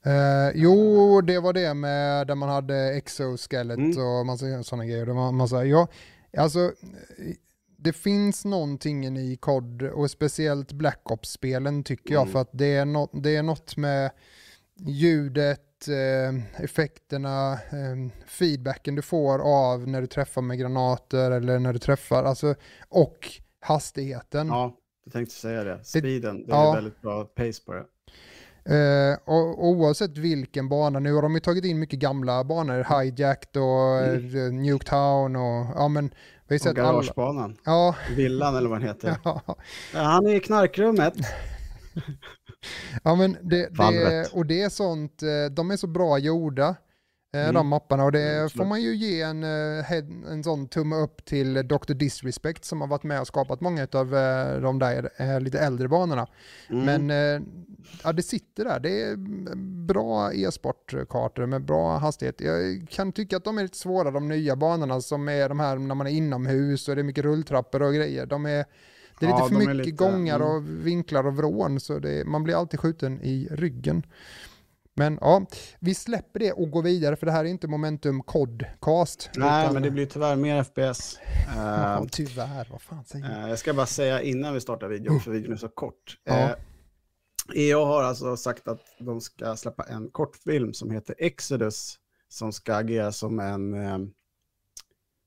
Eh, jo, det var det med där man hade exoskelet Mm. och massa sådana grejer. Det var massa, ja, alltså, det finns någonting i COD och speciellt Black Ops-spelen tycker jag Mm. för att det är, nå- det är något med ljudet, eh, effekterna, eh, feedbacken du får av när du träffar med granater eller när du träffar, alltså, och hastigheten. Ja, jag tänkte säga det. Speeden, det är ja. väldigt bra pace på det. Eh, och, oavsett vilken bana, nu har de ju tagit in mycket gamla banor, Hijacked och mm. Nuketown och ja men vi har sett alla. garagebanan. Ja, Villan eller vad den heter. ja, Han är i knarkrummet. ja men det, det, och det är sånt, eh, de är så bra gjorda. Eh, Mm. De mapparna och det Mm, får man ju ge en, eh, en sån tumme upp till Dr. Disrespect som har varit med och skapat många av eh, de där lite äldre banorna. Mm. Men ja, det sitter där. Det är bra e-sportkartor med bra hastighet. Jag kan tycka att de är lite svåra, de nya banorna som är de här när man är inomhus och det är mycket rulltrappor och grejer. De är, det är Ja, lite för mycket lite- gångar mm. och vinklar och vrån så det, man blir alltid skjuten i ryggen. Men ja, vi släpper det och går vidare för det här är inte Momentum Codcast. Nej, utan- men det blir tyvärr mer FPS. Eh, Ja, tyvärr, vad fan säger jag? Eh, jag ska bara säga innan vi startar videon, för videon är så kort. Ja. Eh, EA har alltså sagt att de ska släppa en kortfilm som heter Exodus, som ska agera som en, eh,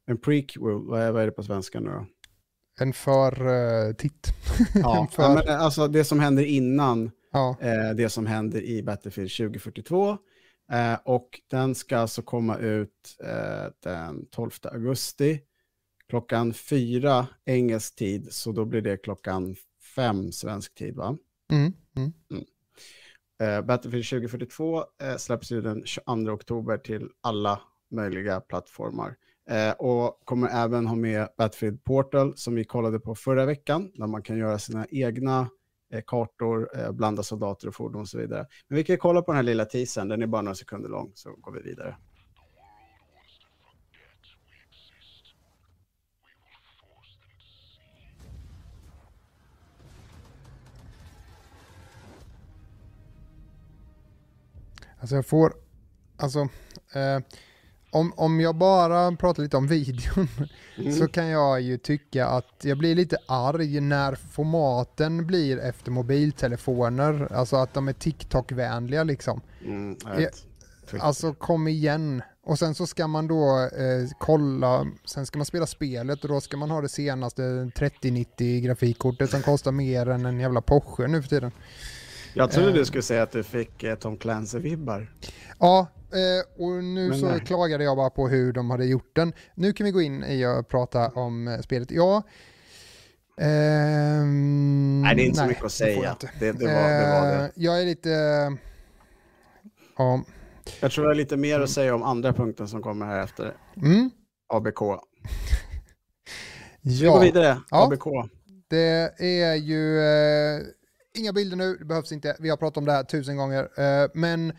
en prequel. Vad är, vad är det på svenska nu då? En för uh, titt. Ja, för, men, eh, alltså det som händer innan ja. eh, det som händer i Battlefield 2042. Eh, och den ska alltså komma ut eh, den 12 augusti klockan fyra engelsk tid, så då blir det klockan fem svensk tid va? Mm, mm. Eh, Battlefield 2042 eh, släpps ju den 22 oktober till alla möjliga plattformar. Eh, och kommer även ha med Battlefield Portal som vi kollade på förra veckan, där man kan göra sina egna Eh, kartor, eh, blanda soldater och fordon och så vidare. Men vi kan kolla på den här lilla teasern, den är bara några sekunder lång, så går vi vidare. Alltså jag får, alltså, eh, om, om jag bara pratar lite om videon Mm. så kan jag ju tycka att jag blir lite arg när formaten blir efter mobiltelefoner, alltså att de är TikTok-vänliga liksom. Mm, jag. Alltså kom igen. Och sen så ska man då eh, kolla, sen ska man spela spelet och då ska man ha det senaste 3090 grafikkortet som kostar mer än en jävla Porsche nu för tiden. Jag trodde Eh. du skulle säga att du fick eh, Tom Clancy-vibbar. Ja, eh, och nu Men så nej. klagade jag bara på hur de hade gjort den. Nu kan vi gå in i och prata om eh, spelet. Ja, ehm, Nej, det är inte så mycket det att säga. inte. Det, det, var, det var det. Eh, Jag är lite... Ja. Jag tror jag har lite mer att säga om andra punkten som kommer här efter. Mm. ABK. Vi går Ja, vidare. Ja. ABK. det är ju eh, inga bilder nu, det behövs inte. Vi har pratat om det här tusen gånger. Eh, men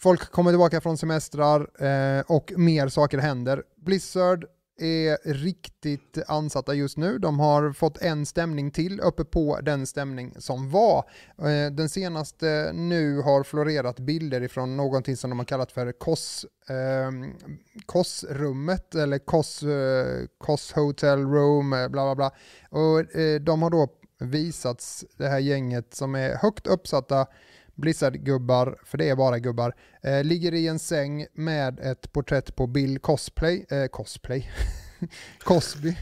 folk kommer tillbaka från semestrar eh, och mer saker händer. Blizzard är riktigt ansatta just nu. De har fått en stämning till uppe på den stämning som var. Eh, den senaste nu har florerat bilder ifrån någonting som de har kallat för KOS, eh, KOS-rummet eller KOS, eh, KOS Hotel Room, eh, bla bla bla. Och eh, de har då visats det här gänget som är högt uppsatta Blizzard-gubbar, för det är bara gubbar, eh, ligger i en säng med ett porträtt på Bill Cosplay, eh, Cosplay, Cosby.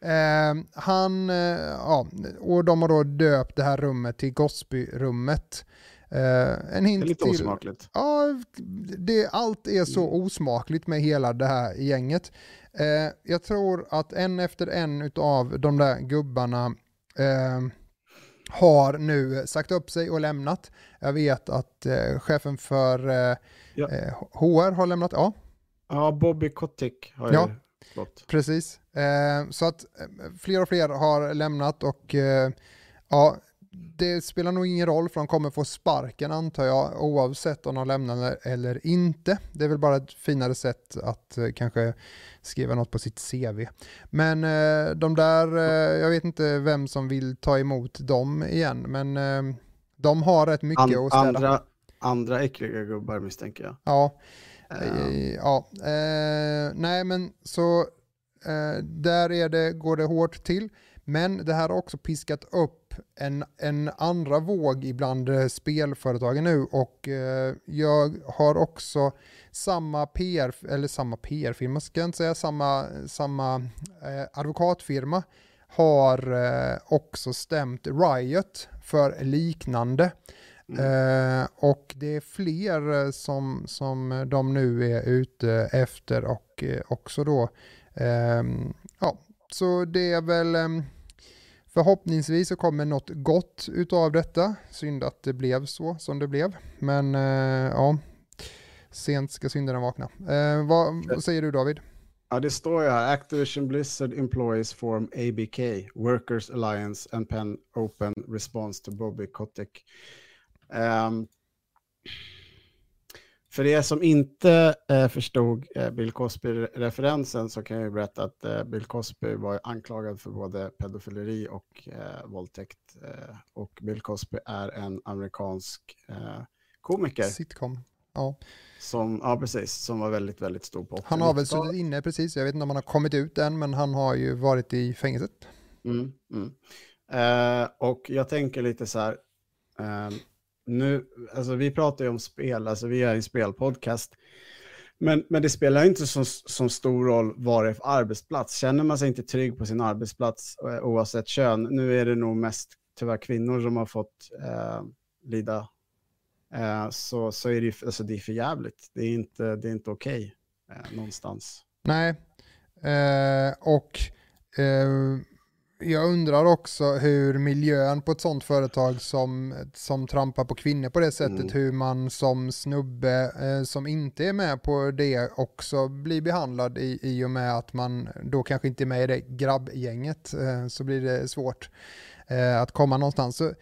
Eh, han, eh, ja, och de har då döpt det här rummet till Cosby-rummet. Eh, en Det hint är lite till... osmakligt. Ja, det, allt är så osmakligt med hela det här gänget. Eh, jag tror att en efter en av de där gubbarna har nu sagt upp sig och lämnat. Jag vet att eh, chefen för eh, ja. eh, HR har lämnat, ja. Ja, Bobby Kotick har ja. gått. Precis, eh, så att eh, fler och fler har lämnat och eh, ja, det spelar nog ingen roll för de kommer få sparken antar jag oavsett om de lämnar eller inte. Det är väl bara ett finare sätt att eh, kanske skriva något på sitt CV. Men eh, de där, eh, jag vet inte vem som vill ta emot dem igen, men eh, de har rätt mycket An, att städa. Andra, andra äckliga gubbar misstänker jag. Ja, uh. ja. nej men så där är det, går det hårt till. Men det här har också piskat upp en, en andra våg ibland spelföretagen nu och eh, jag har också samma PR, eller samma PR-firma ska jag inte säga, samma, samma eh, advokatfirma har eh, också stämt Riot för liknande. Mm. Eh, och det är fler som, som de nu är ute efter och eh, också då, ehm, ja, så det är väl ehm, Förhoppningsvis så kommer något gott utav detta. Synd att det blev så som det blev. Men eh, ja, sent ska syndaren vakna. Eh, vad, vad, säger du David? Ja, det står ju här. Activision Blizzard Employees Form ABK, Workers Alliance and Pen Open Response to Bobby Kotick. Um, för er som inte eh, förstod eh, Bill Cosby-referensen så kan jag berätta att eh, Bill Cosby var anklagad för både pedofileri och eh, våldtäkt. Eh, och Bill Cosby är en amerikansk eh, komiker. Sitcom. Ja. Som, ja, precis. Som var väldigt, väldigt stor på Han har väl suttit inne precis. Jag vet inte om han har kommit ut än, men han har ju varit i fängelset. Mm, mm. Eh, och jag tänker lite så här. Nu, alltså vi pratar ju om spel, alltså vi är en spelpodcast. Men, men det spelar inte så, så stor roll vad det är för arbetsplats. Känner man sig inte trygg på sin arbetsplats eh, oavsett kön, nu är det nog mest tyvärr kvinnor som har fått eh, lida, eh, så, så är det, alltså det är för jävligt. Det är inte, det är inte okej okay, eh, någonstans. Nej, eh, och eh, jag undrar också hur miljön på ett sånt företag som, som trampar på kvinnor på det sättet, mm. hur man som snubbe eh, som inte är med på det också blir behandlad i, i och med att man då kanske inte är med i det grabbgänget, eh, så blir det svårt eh, att komma någonstans. Så,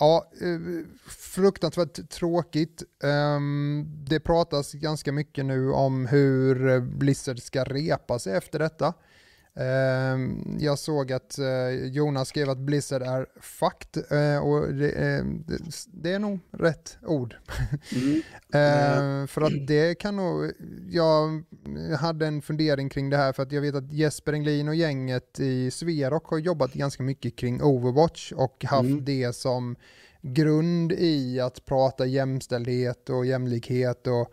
Ja, eh, fruktansvärt tråkigt. Ehm, det pratas ganska mycket nu om hur Blizzard ska repa sig efter detta. Ehm, jag såg att eh, Jonas skrev att Blizzard är fucked eh, och det är, det är nog rätt ord. Mm. Ehm, för att det kan nog, jag hade en fundering kring det här för att jag vet att Jesper Englin och gänget i Sverok har jobbat ganska mycket kring Overwatch och haft mm. det som grund i att prata jämställdhet och jämlikhet och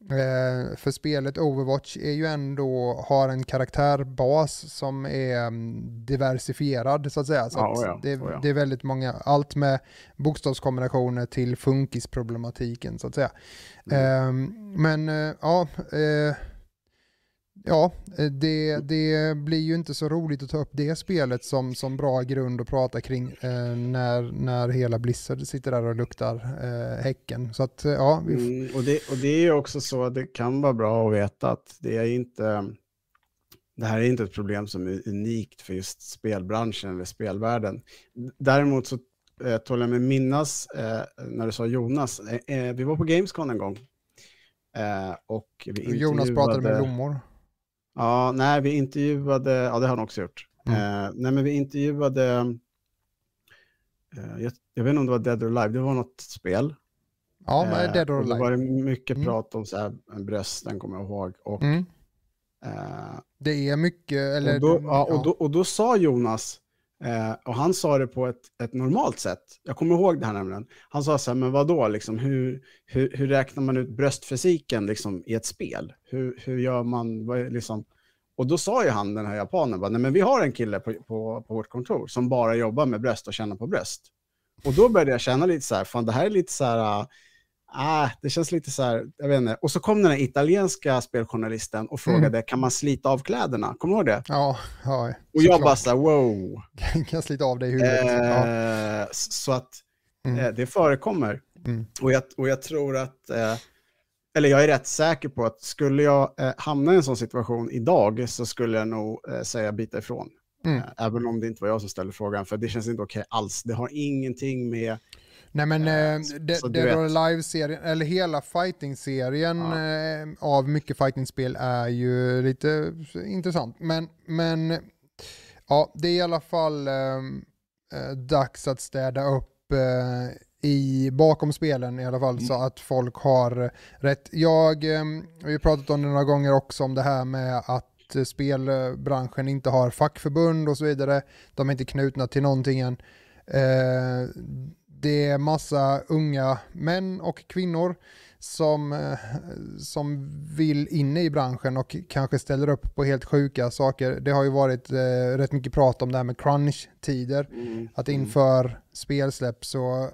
Eh, för spelet Overwatch är ju ändå, har en karaktärbas som är mm, diversifierad så att säga. Så att ja, det, ja. det, är väldigt många, allt med bokstavskombinationer till funkisproblematiken så att säga. Mm. Eh, men eh, ja, eh, Ja, eh, det, det blir ju inte så roligt att ta upp det spelet som, som bra grund att prata kring eh, när, när hela Blizzard sitter där och luktar eh, häcken. Så att, eh, ja, vi... mm, och, det, och det är ju också så att det kan vara bra att veta att det är inte det här är inte ett problem som är unikt för just spelbranschen eller spelvärlden. Däremot så eh, tål jag mig minnas eh, när du sa Jonas, eh, eh vi var på Gamescom en gång. Och. Jonas pratade med blommor. Ja, nej, vi intervjuade, ja det har han också gjort. Mm. Eh, nej, men vi intervjuade, eh, jag, jag, vet inte om det var Dead or Alive, det var något spel. Ja, men eh, Dead or Alive. Det var mycket mm. prat om så här, brösten, kommer jag ihåg. Och, mm. eh, det är mycket, eller... Och då, ja, och, då, och då sa Jonas, Eh, och han sa det på ett, ett, normalt sätt. Jag kommer ihåg det här nämligen. Han sa så här, men vadå, liksom, hur, hur, hur räknar man ut bröstfysiken liksom, i ett spel? Hur, hur gör man, vad, liksom? Och då sa ju han, den här japanen, bara, nej men vi har en kille på, på, på vårt kontor som bara jobbar med bröst och känner på bröst. Och då började jag känna lite så här, fan det här är lite så här, ah, ah, det känns lite så här, jag vet inte. Och så kom den här italienska speljournalisten och frågade, mm. kan man slita av kläderna? Kommer du ihåg det? Ja, ja Och jag bara så här, wow. kan slita av dig huvudet. Eh, ja. Så att mm. eh, det förekommer. Mm. Och, jag, och jag tror att, eh, eller jag är rätt säker på att skulle jag eh, hamna i en sån situation idag så skulle jag nog eh, säga bita ifrån. Mm. Eh, även om det inte var jag som ställde frågan, för det känns inte okej okay alls. Det har ingenting med Nej men eh, Dead or Alive-serien, eller hela fighting-serien ja. eh, av mycket fighting-spel är ju lite intressant. Men, men ja, det är i alla fall ehm, eh, dags att städa upp eh, i, bakom spelen i alla fall mm. så att folk har rätt. Jag eh, har ju pratat om det några gånger också om det här med att spelbranschen inte har fackförbund och så vidare. De är inte knutna till någonting än. Eh, det är massa unga män och kvinnor som, eh, som vill in i branschen och kanske ställer upp på helt sjuka saker. Det har ju varit eh, rätt mycket prat om det här med crunch-tider. Mm. Att mm. inför spelsläpp så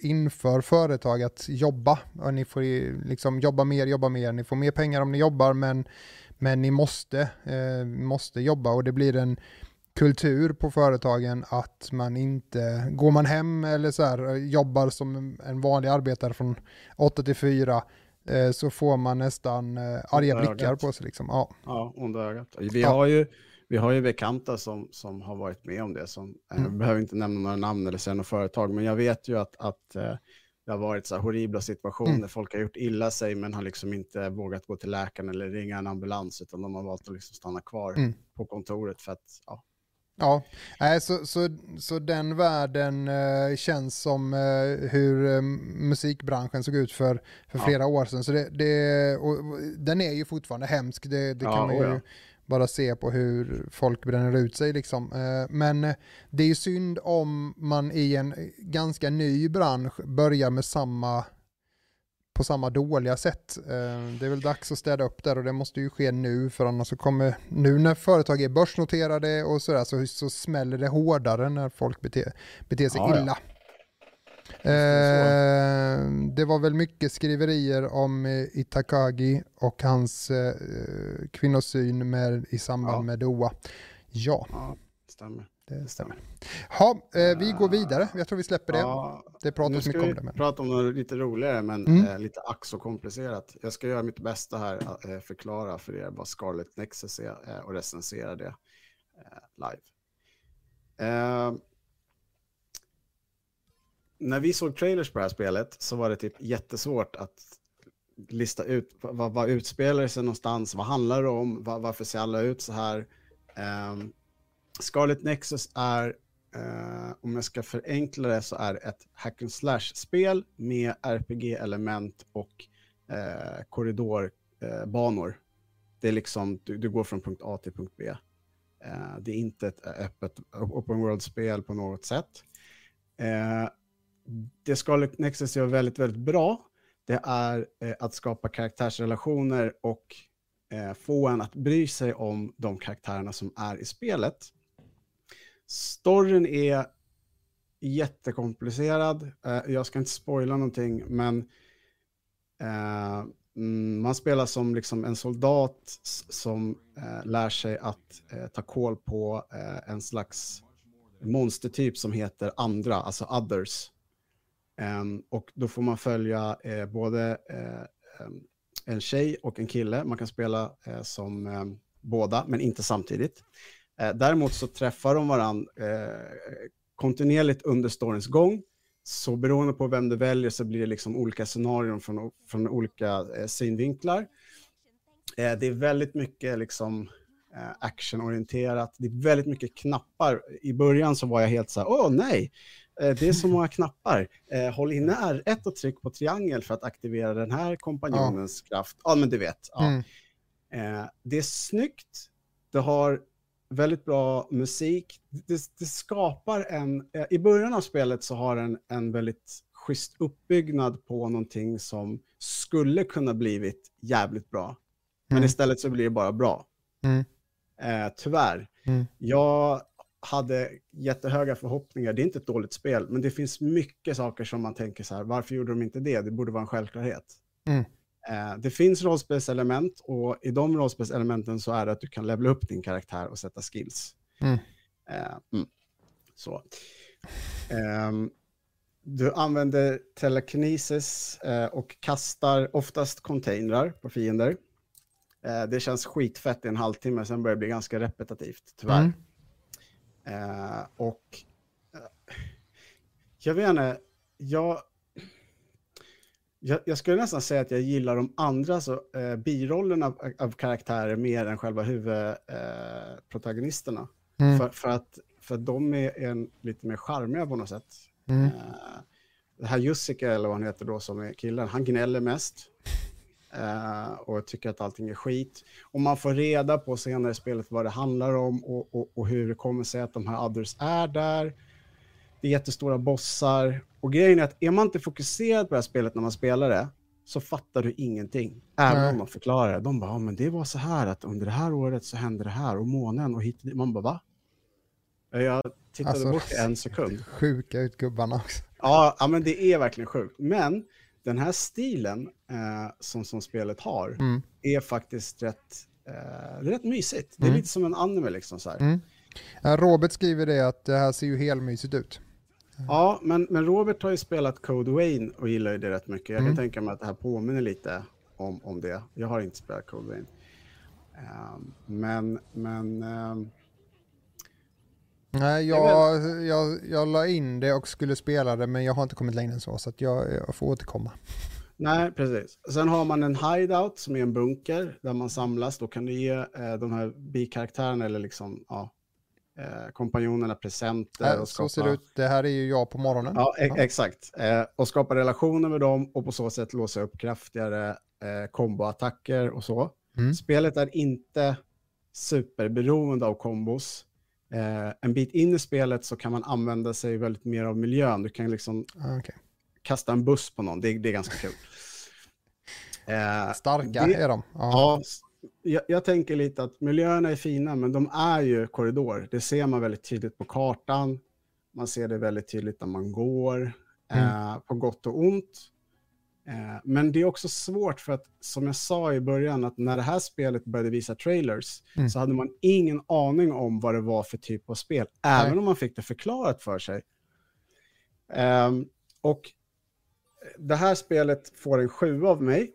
inför företag att jobba. Och ni får liksom jobba mer, jobba mer. Ni får mer pengar om ni jobbar men, men ni måste, eh, måste jobba och det blir en kultur på företagen att man inte, går man hem eller så här, jobbar som en vanlig arbetare från 8 till 4 eh, så får man nästan eh, arga blickar på sig. Liksom. Ja, ja onda ögat. Vi har ju vi har ju bekanta som, som har varit med om det. Som, eh, mm. Jag behöver inte nämna några namn eller säga några företag, men jag vet ju att, att det har varit så här horribla situationer. Mm. Folk har gjort illa sig men har liksom inte vågat gå till läkaren eller ringa en ambulans utan de har valt att liksom stanna kvar mm. på kontoret för att ja, Ja, så, så, så den världen eh, känns som eh, hur eh, musikbranschen såg ut för, för flera ja. år sedan. Så det, det och, den är ju fortfarande hemsk, det, det ja, kan man ju ja. bara se på hur folk bränner ut sig. Liksom. men det är ju synd om man i en ganska ny bransch börjar med samma på samma dåliga sätt. Eh, det är väl dags att städa upp där och det måste ju ske nu för annars så kommer, nu när företag är börsnoterade och sådär så, så smäller det hårdare när folk beter, beter sig ja, illa. Ja. Eh, det var väl mycket skriverier om eh, Itakagi och hans eh, kvinnosyn med, i samband ja. med Doha. Ja. ja, stämmer. Det stämmer. Ha, eh, vi går vidare. Jag tror vi släpper det. Ja, det pratas mycket om det. Men... prata om något lite roligare, men mm. eh, lite ack så komplicerat. Jag ska göra mitt bästa här att eh, förklara för er vad Scarlet Nexus är eh, och recensera det eh, live. Eh, när vi såg trailers på det här spelet så var det typ jättesvårt att lista ut vad, vad utspelar sig någonstans, vad handlar det om, var, varför ser alla ut så här. Um, Scarlet Nexus är, eh, om jag ska förenkla det, så är det ett hack and slash-spel med RPG-element och eh, korridorbanor. Eh, det är liksom, du, du, går från punkt A till punkt B. Eh, det är inte ett eh, öppet open world-spel på något sätt. Eh, det Scarlet Nexus gör väldigt, väldigt bra, det är eh, att skapa karaktärsrelationer och eh, få en att bry sig om de karaktärerna som är i spelet. Storyn är jättekomplicerad. Eh, jag ska inte spoila någonting, men eh, mm, man spelar som liksom en soldat som eh, lär sig att ta koll på en slags monstertyp som heter andra, alltså others. Ehm, och då får man följa både en tjej och en kille. Man kan spela som båda, men inte samtidigt. Eh, däremot så träffar de varandra eh, kontinuerligt under storyns gång. Så beroende på vem du väljer så blir det liksom olika scenarion från, från olika eh, synvinklar. Det är väldigt mycket liksom, actionorienterat. Det är väldigt mycket knappar. I början så var jag helt så här, åh nej, det är så många knappar. Håll inne R1 och tryck på triangel för att aktivera den här kompanjonens ja. kraft. Ja, men du vet. Ja. Mm. Det är snyggt. Det har väldigt bra musik. Det, det, skapar en... Eh, I början av spelet så har den en väldigt schysst uppbyggnad på någonting som skulle kunna blivit jävligt bra. Men mm. istället så blir det bara bra. Mm. Eh, tyvärr. Mm. Jag hade jättehöga förhoppningar. Det är inte ett dåligt spel, men det finns mycket saker som man tänker så här, varför gjorde de inte det? Det borde vara en självklarhet. Mm. Eh, det finns rollspelselement och i de rollspelselementen så är det att du kan levela upp din karaktär och sätta skills. Mm. Eh, mm. Så. Ehm, du använder telekinesis eh, och kastar oftast containrar på fiender. Det känns skitfett i en halvtimme, sen börjar det bli ganska repetitivt, tyvärr. Mm. Och jag vet inte, jag, jag, jag skulle nästan säga att jag gillar de andra så, eh, birollerna av, av karaktärer mer än själva huvudprotagonisterna. Mm. För, för, att, för att de är en, lite mer charmiga på något sätt. Mm. Eh, det här Jussika, eller vad han heter då, som är killen, han gnäller mest. Eh, och tycker att allting är skit. Och man får reda på senare i spelet vad det handlar om och, och, och hur det kommer sig att de här others är där. Det är jättestora bossar. Och grejen är att är man inte fokuserad på det här spelet när man spelar det, så fattar du ingenting. Även Nej. om man förklarar det. De bara, ja, men det var så här att under det här året så hände det här och månen och hit. Man bara, va? Jag tittade Alltså- bort en sekund. Sjuka ut gubbarna också. Ja, ja, men det är verkligen sjukt. Men den här stilen eh, som, som spelet har Mm. är faktiskt rätt, eh, rätt mysigt. Det är Mm. lite som en anime liksom så här. Mm. Robert skriver det att det här ser ju helmysigt ut. Ja, men, men Robert har ju spelat Code Wayne och gillar ju det rätt mycket. Jag kan Mm. tänka mig att det här påminner lite om, om det. Jag har inte spelat Code Wayne. Ehm, men, men ehm, Nej, Jag jag, jag, jag la in det och skulle spela det men jag har inte kommit längre än så så att jag, jag får återkomma. nej, precis. Sen har man en hideout som är en bunker där man samlas. Då kan du ge eh, de här bikaraktärerna eller liksom, ja, eh, kompanjonerna presenter. Äh, och så ser skapa- det ut. Det här är ju jag på morgonen. Ja, e- exakt. Eh, och skapa relationer med dem och på så sätt låsa upp kraftigare eh, komboattacker och så. Mm. Spelet är inte superberoende av kombos. Eh, en bit in i spelet så kan man använda sig väldigt mer av miljön. Du kan liksom Ah, okej. kasta en buss på någon, det, det är ganska kul. Eh, Starka det- är de. Ja. Ja, jag, jag tänker lite att miljöerna är fina, men de är ju korridor. Det ser man väldigt tydligt på kartan. Man ser det väldigt tydligt när man går, eh, på gott och ont. Eh, men det är också svårt för att, som jag sa i början, att när det här spelet började visa trailers Mm. så hade man ingen aning om vad det var för typ av spel, även Nej. om man fick det förklarat för sig. Ehm, och det här spelet får en sju av mig.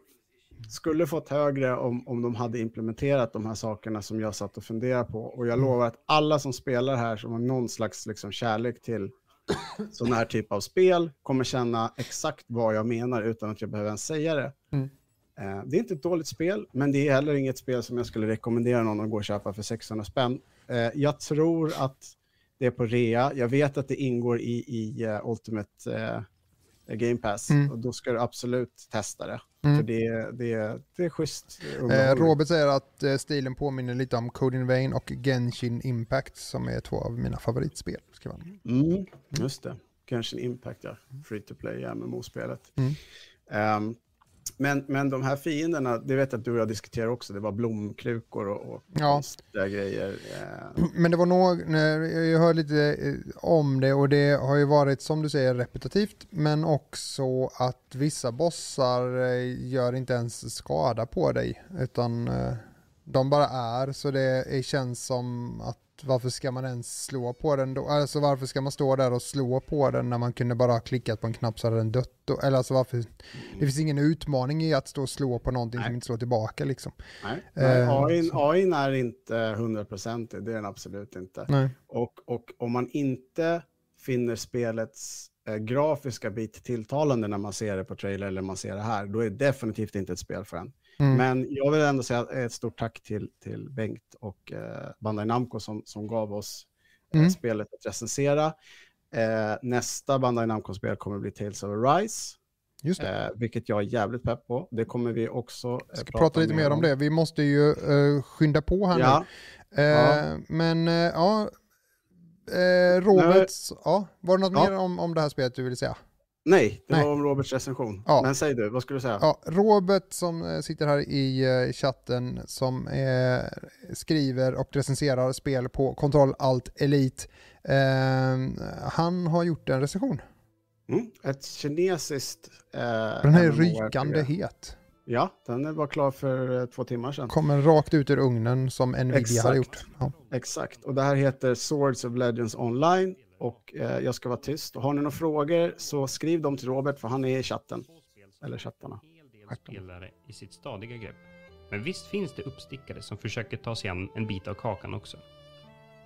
Skulle fått högre om, om de hade implementerat de här sakerna som jag satt och funderade på. Och jag Mm. lovar att alla som spelar här som har någon slags liksom kärlek till sån här typ av spel kommer känna exakt vad jag menar utan att jag behöver ens säga det. Mm. Eh, det är inte ett dåligt spel, men det är heller inget spel som jag skulle rekommendera någon att gå och köpa för 600 spänn. Eh, jag tror att det är på rea. Jag vet att det ingår i, i eh, Ultimate Game Pass Mm. och då ska du absolut testa det. Mm. För det, det, det är schysst. Eh. Robert säger att eh, stilen påminner lite om Code in Vain och Genshin Impact som är två av mina favoritspel. skriver han. Mm, just det. Genshin Impact, ja. Free to play MMO-spelet. Mm. Ehm, men, men de här fienderna, det vet jag att du och jag diskuterar också, det var blomkrukor och, och Ja. konstiga grejer. Eh, Men det var nog, jag hör lite eh, om det och det har ju varit som du säger repetitivt men också att vissa bossar eh, gör inte ens skada på dig utan de bara är så det känns som att varför ska man ens slå på den då? Alltså varför ska man stå där och slå på den när man kunde bara ha klickat på en knapp så hade den dött då? Eller alltså varför? Det finns ingen utmaning i att stå och slå på någonting Nej. som inte slår tillbaka liksom. nej, nej Eh, AI, så. AI är inte 100% det är den absolut inte. Nej. Och, och om man inte finner spelets eh, grafiska bit tilltalande när man ser det på trailer eller man ser det här, då är det definitivt inte ett spel för en. Mm. Men jag vill ändå säga ett stort tack till, till Bengt och eh, Bandai Namco som, som gav oss eh, Mm. spelet att recensera. Eh, nästa Bandai Namco-spel kommer bli Tales of Arise, Just det. eh, vilket jag är jävligt pepp på. Det kommer vi också eh, Ska prata lite mer om det. Vi måste ju uh, skynda på här Ja, nu. Eh, ja. Men eh, ja, eh, Robert, ja, var det något Ja. mer om, om det här spelet du vill säga? Nej, det Nej. var om Roberts recension. Ja. Men säg du, vad skulle du säga? Ja, Robert som eh, sitter här i eh, chatten som eh, skriver och recenserar spel på Control Alt Elite. Eh, han har gjort en recension. Mm, ett kinesiskt... Eh, Den här är rykande het. Ja, den var klar för eh, två timmar sedan. Kommer rakt ut ur ugnen som Nvidia Exakt. har gjort. Ja. Exakt, och det här heter Swords of Legends Online och eh, jag ska vara tyst. Och har ni några frågor så skriv dem till Robert för han är i chatten. Eller chattarna. spelare i sitt stadiga grepp. Men visst finns det uppstickare som försöker ta sig an en bit av kakan också.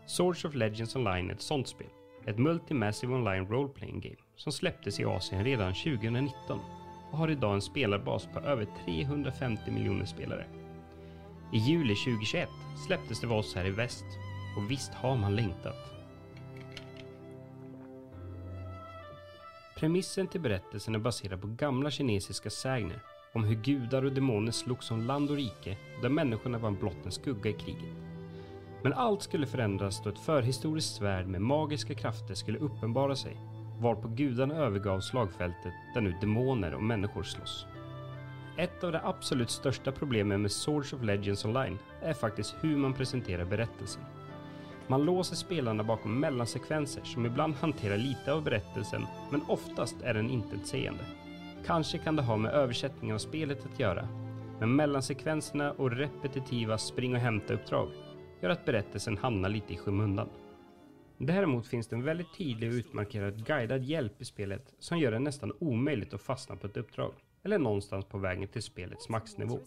Swords of Legends Online är ett sånt spel. Ett multi-massive online role-playing game som släpptes i Asien redan 2019 och har idag en spelarbas på över 350 miljoner spelare. I juli 2021 släpptes det för oss här i väst och visst har man längtat. Premissen till berättelsen är baserad på gamla kinesiska sägner om hur gudar och demoner slogs om land och rike där människorna var blott en skugga i kriget. Men allt skulle förändras då ett förhistoriskt svärd med magiska krafter skulle uppenbara sig varpå gudarna övergav slagfältet där nu demoner och människor slåss. Ett av de absolut största problemen med Swords of Legends Online är faktiskt hur man presenterar berättelsen. Man låser spelarna bakom mellansekvenser som ibland hanterar lite av berättelsen, men oftast är den intetsägande. Kanske kan det ha med översättningen av spelet att göra, men mellansekvenserna och repetitiva spring och hämta-uppdrag gör att berättelsen hamnar lite i skymundan. Däremot finns det en väldigt tydlig och utmarkerad guidad hjälp i spelet som gör det nästan omöjligt att fastna på ett uppdrag, eller någonstans på vägen till spelets maxnivå.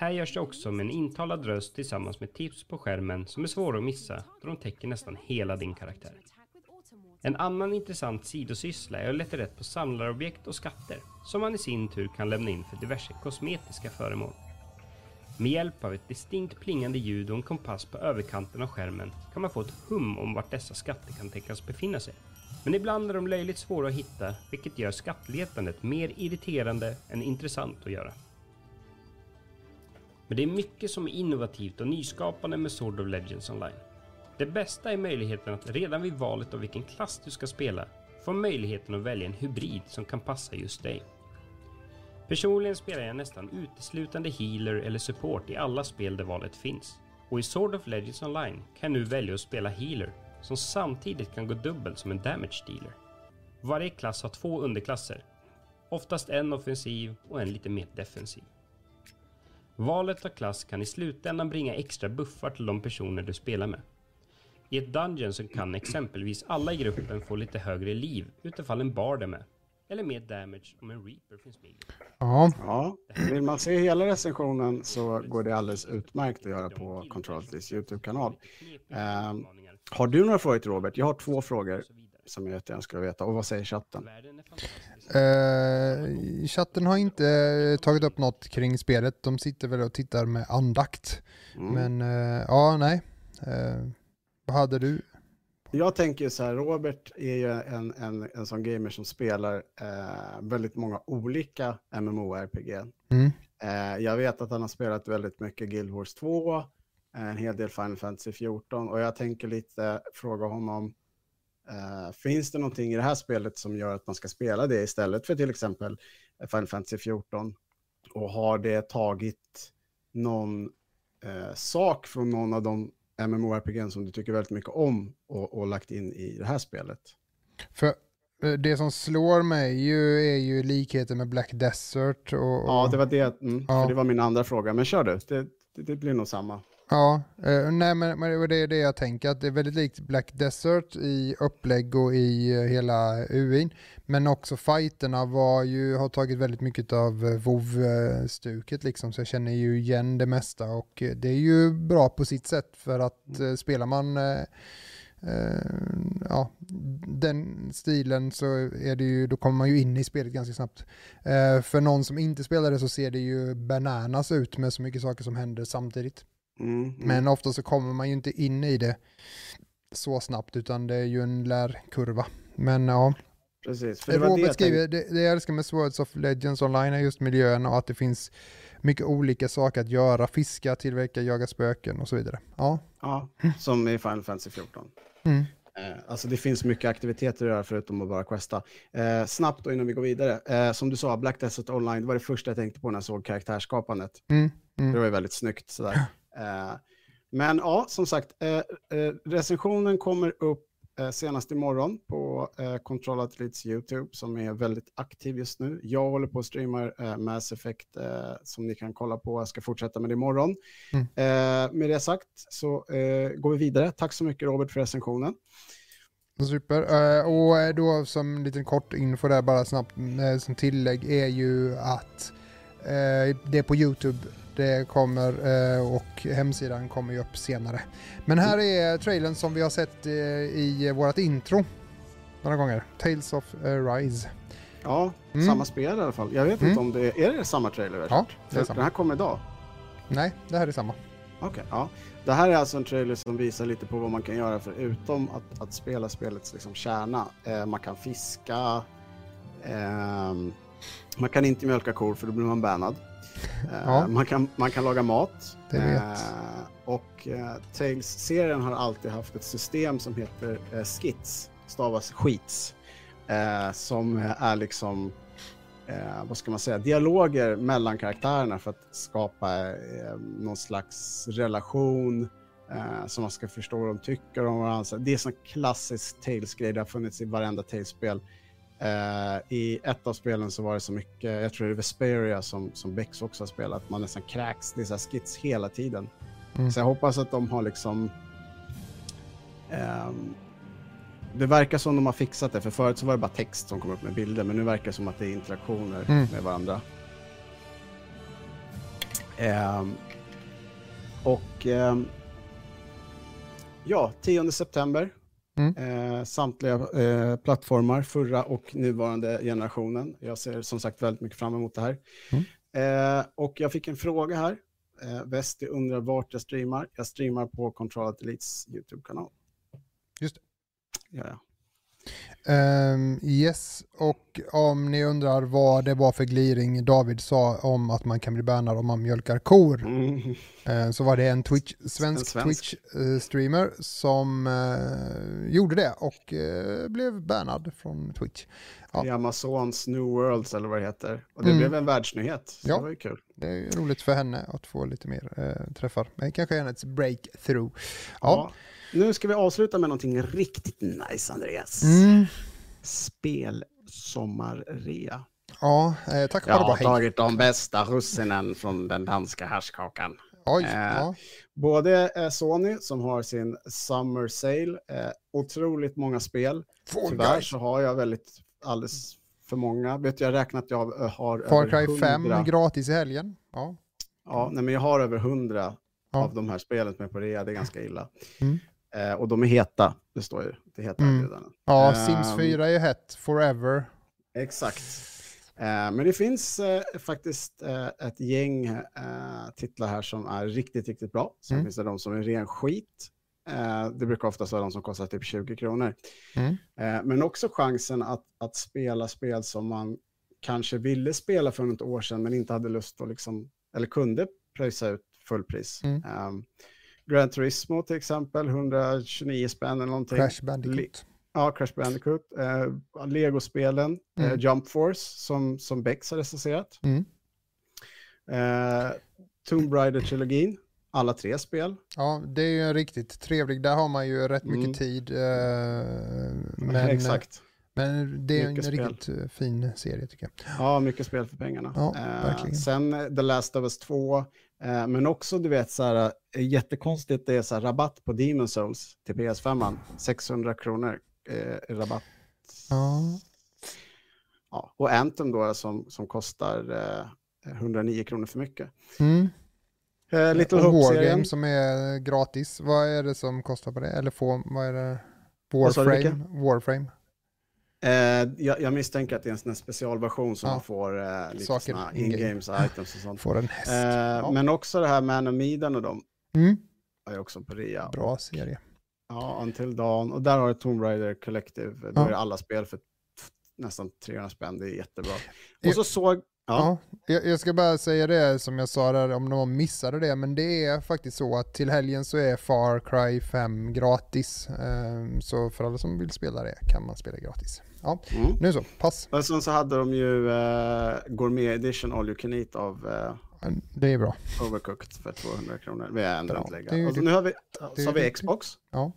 Här görs det också med en intalad röst tillsammans med tips på skärmen som är svåra att missa då de täcker nästan hela din karaktär. En annan intressant sidosyssla är att leta rätt på samlarobjekt och skatter som man i sin tur kan lämna in för diverse kosmetiska föremål. Med hjälp av ett distinkt plingande ljud och en kompass på överkanten av skärmen kan man få ett hum om vart dessa skatter kan tänkas befinna sig. Men ibland är de löjligt svåra att hitta, vilket gör skattletandet mer irriterande än intressant att göra. Men det är mycket som är innovativt och nyskapande med Sword of Legends Online. Det bästa är möjligheten att redan vid valet av vilken klass du ska spela få möjligheten att välja en hybrid som kan passa just dig. Personligen spelar jag nästan uteslutande healer eller support i alla spel där valet finns. Och i Sword of Legends Online kan jag nu välja att spela healer som samtidigt kan gå dubbelt som en damage dealer. Varje klass har två underklasser. Oftast en offensiv och en lite mer defensiv. Valet av klass kan i slutändan bringa extra buffar till de personer du spelar med. I ett dungeon så kan exempelvis alla i gruppen få lite högre liv utifall en bard är med. Eller mer damage om en reaper finns med. Ja, Ja, vill man se hela recensionen så går det alldeles utmärkt att göra på Control-Ts YouTube-kanal. Ehm, Har du några frågor till Robert? Jag har två frågor som jag jättegärna skulle veta. Och vad säger chatten? Eh, chatten har inte tagit upp något kring spelet. De sitter väl och tittar med andakt. Mm. Men eh, ja, nej. Eh, vad hade du? Jag tänker så här, Robert är ju en, en, en sån gamer som spelar eh, väldigt många olika MMORPG. Mm. Eh, jag vet att han har spelat väldigt mycket Guild Wars 2, eh, en hel del Final Fantasy 14 och jag tänker lite fråga honom, eh, finns det någonting i det här spelet som gör att man ska spela det istället för till exempel Final Fantasy 14? Och har det tagit någon eh, sak från någon av de MMORPG som du tycker väldigt mycket om och, och lagt in i det här spelet? För eh, det som slår mig ju är ju likheten med Black Desert och... och Ja, det var det, mm, Ja. för det var min andra fråga, men kör du, det, det, det blir nog samma. Ja, eh, nej men, men det är det jag tänker, att det är väldigt likt Black Desert i upplägg och i eh, hela UIn. Men också fighterna var ju, har tagit väldigt mycket av eh, WoW-stuket liksom, så jag känner ju igen det mesta och det är ju bra på sitt sätt för att eh, spelar man eh, ja, den stilen så är det ju, då kommer man ju in i spelet ganska snabbt. För någon som inte spelar det så ser det ju bananas ut med så mycket saker som händer samtidigt. Mm, mm. Men ofta så kommer man ju inte in i det så snabbt utan det är ju en lärkurva. Men ja, Precis, för det det Robert jag skriver, det, det jag älskar med Swords of Legends online är just miljön och att det finns mycket olika saker att göra, fiska, tillverka, jaga spöken och så vidare. Ja, Ja, som i Final Fantasy 14. mm. Eh, alltså det finns mycket aktiviteter att göra förutom att bara questa. Eh, snabbt då innan vi går vidare. Eh, som du sa, Black Desert Online, det var det första jag tänkte på när jag såg karaktärsskapandet. Mm, mm. Det var ju väldigt snyggt sådär. Eh, men ja, som sagt, eh, eh, recensionen kommer upp senast imorgon på Control Athletes YouTube som är väldigt aktiv just nu. Jag håller på att streama Mass Effect som ni kan kolla på. Jag ska fortsätta med det imorgon. Mm. Med det sagt så går vi vidare. Tack så mycket Robert för recensionen. Super. Och då som liten kort info där bara snabbt som tillägg är ju att det är på YouTube det kommer eh, och hemsidan kommer ju upp senare. Men här är trailern som vi har sett eh, i vårt intro några gånger. Tales of eh, Rise. Ja, Mm. samma spel i alla fall. Jag vet Mm. inte om det är, är det samma trailer? Ja, det är samma. Den här kommer idag. Nej, det här är samma. Okej, ja. Det här är alltså en trailer som visar lite på vad man kan göra förutom att, att spela spelets liksom kärna. Eh, man kan fiska, ehm, man kan inte mjölka kor för då blir man bannad. Eh, Ja. man, kan, man kan laga mat. Det vet. Eh, och eh, Tales-serien har alltid haft ett system som heter skits, stavas skits, som är liksom eh, vad ska man säga, dialoger mellan karaktärerna för att skapa eh, någon slags relation eh, som man ska förstå vad de tycker om varandra. Det är sån klassisk Tales-grej, det har funnits i varenda Tales-spel. Eh, I ett av spelen så var det så mycket, jag tror det är Vesperia som, som Bex också har spelat, man nästan kräks, det är så här skits hela tiden. Mm. Så jag hoppas att de har liksom ehm, det verkar som de har fixat det, för förut så var det bara text som kom upp med bilder, men nu verkar det som att det är interaktioner Mm. med varandra. Ehm, och ehm, ja, 10 september. Mm. Eh, samtliga eh, plattformar, förra och nuvarande generationen. Jag ser som sagt väldigt mycket fram emot det här. Mm. Eh, och jag fick en fråga här. Eh, undrar vart jag streamar. Jag streamar på Control Elites YouTube-kanal. Just det. Ja, ja. Ehm, yes, och om ni undrar vad det var för gliring David sa om att man kan bli bannad om man mjölkar kor. Mm. Eh, så var det en Twitch, svensk, En svensk. Twitch-streamer som eh, gjorde det och eh, blev bannad från Twitch. Ja. I Amazons New Worlds eller vad det heter. Och det Mm. blev en världsnyhet. Så Ja. det var ju kul. Det är roligt för henne att få lite mer eh, träffar. Men kanske hennes breakthrough. Ja. Ja. Nu ska vi avsluta med någonting riktigt nice, Andreas. Mm. Spelsommarrea. Ja, eh, tack Jag har tagit de bästa russinen från den danska härskakan. Oj, eh, ja. Både eh, Sony som har sin Summer Sale, eh, otroligt många spel. Fall Tyvärr Guys. så har jag väldigt alldeles för många. Vet jag räknat att jag eh, har Far över Cry 5 100. gratis i helgen. Ja. Ja, nej, men jag har över hundra Ja. av de här spelen som är på rea. Det är ganska illa. Mm. Eh, och de är heta, det står ju. Det heter Mm. Ja, Ehm, Sims 4 är ju hett forever. Exakt. Eh, men det finns eh, faktiskt eh, ett gäng eh, titlar här som är riktigt, riktigt bra. Sen Mm. finns det de som är ren skit. Eh, det brukar oftast vara de som kostar typ 20 kronor. Mm. Men också chansen att, att spela spel som man kanske ville spela för något år sedan men inte hade lust att liksom, eller kunde pröjsa ut fullpris. Mm. Um, Gran Turismo till exempel, 129 spänn eller någonting. Crash Bandicoot. Ja, Crash Bandicoot. Eh, Lego-spelen, Mm. eh, Jump Force som, som Bex har recenserat. Mm. Eh, Tomb Raider-trilogin, alla tre spel. Ja, det är ju en riktigt trevlig. Där har man ju rätt mycket Mm. tid. eh, men, Exakt. men det är en Mycket spel. riktigt eh, fin serie tycker jag. Ja, mycket spel för pengarna. Ja, Eh, sen eh, The Last of Us 2, eh, men också du vet så här, eh, jättekonstigt, det är så här rabatt på Demon Souls till PS5, 600 kronor eh, rabatt. Ja. Ja, och Anthem då som, som kostar eh, 109 kronor för mycket. Mm. Eh, Little och Hope-serien. Som är gratis. Vad är det som kostar på det? Eller få, vad är det? Warframe? Warframe. Eh, jag, jag misstänker att det är en sån specialversion som Ja. man får eh, lite Saker såna in-game. in-games items och sånt. Får en häst. Eh, Men också det här Man of Medan och de Mm. är också på rea. Bra serie. Ja, Until Dawn. Och där har du Tomb Raider Collective. Då Ja. är det alla spel för nästan 300 spänn. Det är jättebra. Och så såg, Ja. Jag, jag ska bara säga det som jag sa där, om någon missade det, men det är faktiskt så att till helgen så är Far Cry 5 gratis. Ehm, Så för alla som vill spela det kan man spela gratis. Ja, Mm. nu så, pass. Och sen så hade de ju eh, Gourmet Edition All You Can Eat av eh, Det är bra. Overcooked för 200 kronor. Vi har ändå Bra. inte lägga. Det är Och så ju- nu har vi, så har vi Xbox. Ja.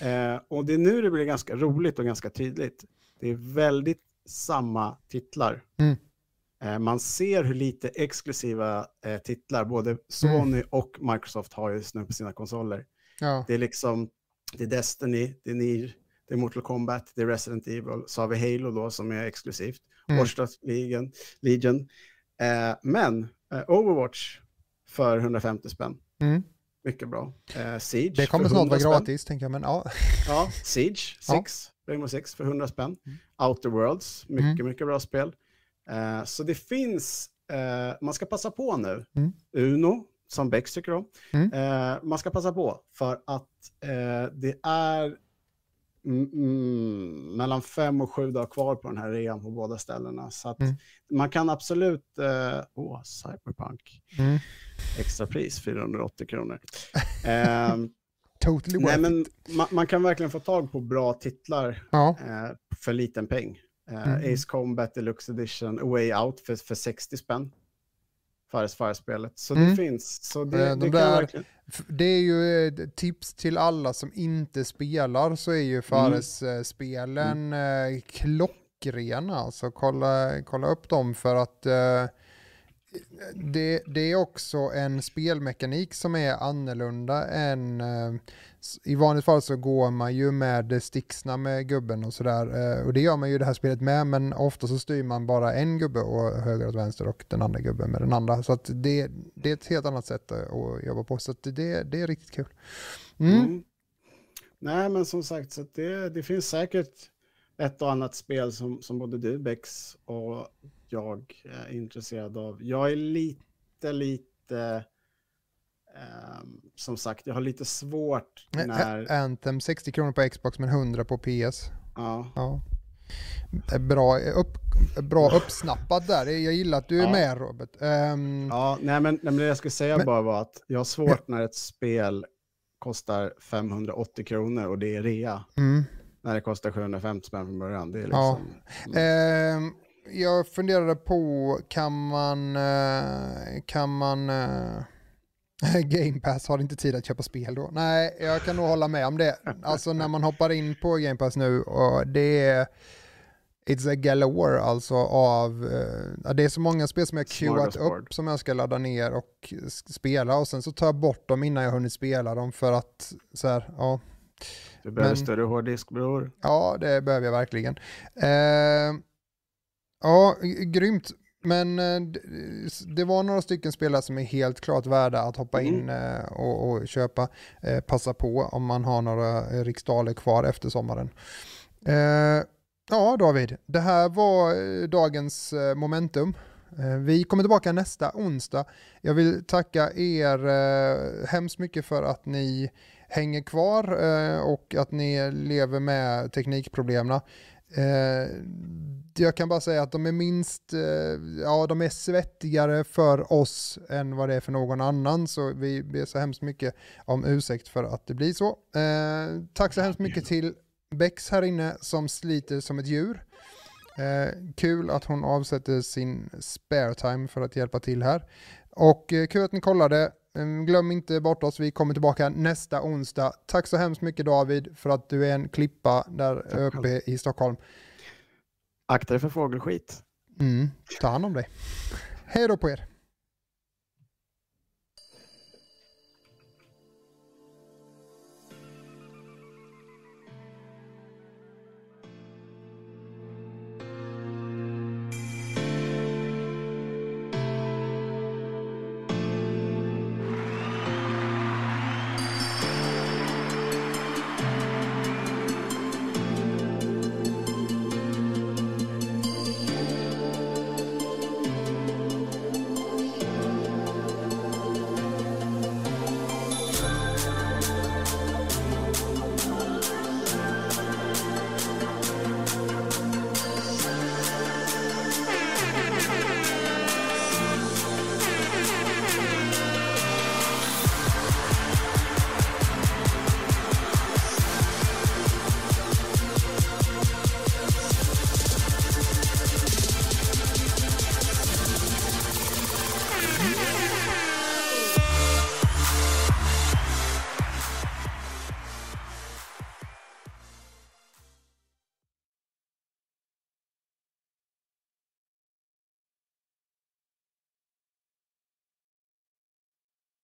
Eh, och det är nu det blir ganska roligt och ganska tydligt. Det är väldigt samma titlar. Mm. Eh, man ser hur lite exklusiva eh, titlar både Sony och Microsoft har just nu på sina konsoler. Ja. Det är liksom, det är Destiny, det är Nier, det är Mortal Kombat, det är Resident Evil, så har vi Halo då som är exklusivt, Mm. Dogs Legion, Legion. Eh, men eh, Overwatch för 150 spänn, Mm. mycket bra. Eh, Siege Det kommer snart 100 vara spänn. gratis, tänker jag, men ja. Ja, Siege Ja. 6, Rainbow Six för 100 spänn. Mm. Outer Worlds, mycket, Mm. mycket bra spel. Eh, så det finns, eh, man ska passa på nu. Mm. Uno, som Bex tycker om. Mm. Eh, man ska passa på för att eh, det är mm, mellan fem och sju dagar kvar på den här rean på båda ställena. Så att Mm. man kan absolut, eh, åh, Cyberpunk, Mm. extra pris 480 kronor. Ehm, Totally Nej, men man, man kan verkligen få tag på bra titlar Ja. eh, för liten peng. Eh, Mm. Ace Combat Deluxe Edition, A Way Out för, för 60 spänn. Fares Fire-spelet. Så Mm. det finns. Så det, Eh, de det där- verkligen... Det är ju ett tips till alla som inte spelar så är ju Fares-spelen Mm. eh, klockrena. Alltså kolla, kolla upp dem för att eh, det, det är också en spelmekanik som är annorlunda än eh, i vanligt fall så går man ju med sticksna med gubben och sådär eh, och det gör man ju i det här spelet med men ofta så styr man bara en gubbe och höger och vänster och den andra gubben med den andra så att det, det är ett helt annat sätt att jobba på så att det, det är riktigt kul. Mm. Mm. Nej, men som sagt, så att det, det finns säkert ett och annat spel som, som både du, Bex, och jag är intresserad av. Jag är lite, lite... ehm, som sagt, jag har lite svårt när... Anthem 60 kronor på Xbox men 100 på PS. Ja, Ja. Är Bra, upp, bra uppsnappat där. Jag gillar att du är Ja. med Robert. Ehm, Ja, nej men, nej, men det jag skulle säga Men- bara var att jag har svårt när ett spel kostar 580 kronor och det är rea. mm. När det kostar 750 spänn från början. Det är Ja. liksom... Ehm, jag funderade på, kan man, eh, kan man, eh, Game Pass har inte tid att köpa spel då? Nej, jag kan nog hålla med om det. Alltså när man hoppar in på Game Pass nu och det är It's a galore alltså av, eh, det är så många spel som jag queuat upp som jag ska ladda ner och spela och sen så tar jag bort dem innan jag hunnit spela dem för att så här, ja, Du behöver Men- större hårddisk bror. Ja, det behöver jag verkligen. Eh, ja, grymt. Men eh, det var några stycken spelare som är helt klart värda att hoppa Mm. in eh, och, och köpa. Eh, passa på om man har några riksdaler kvar efter sommaren. Ja, David, det här var dagens momentum. Vi kommer tillbaka nästa onsdag. Jag vill tacka er hemskt mycket för att ni hänger kvar och att ni lever med teknikproblemen. Eh, jag kan bara säga att de är minst, eh, ja de är svettigare för oss än vad det är för någon annan så vi ber så hemskt mycket om ursäkt för att det blir så. Eh, tack så hemskt mycket till Bex här inne som sliter som ett djur. Eh, kul att hon avsätter sin spare time för att hjälpa till här. Och eh, kul att ni kollade. Eh, Glöm inte bort oss, vi kommer tillbaka nästa onsdag. Tack så hemskt mycket David för att du är en klippa där Tack uppe i Stockholm. Akta dig för fågelskit. Mm, ta hand om dig. Hej då på er.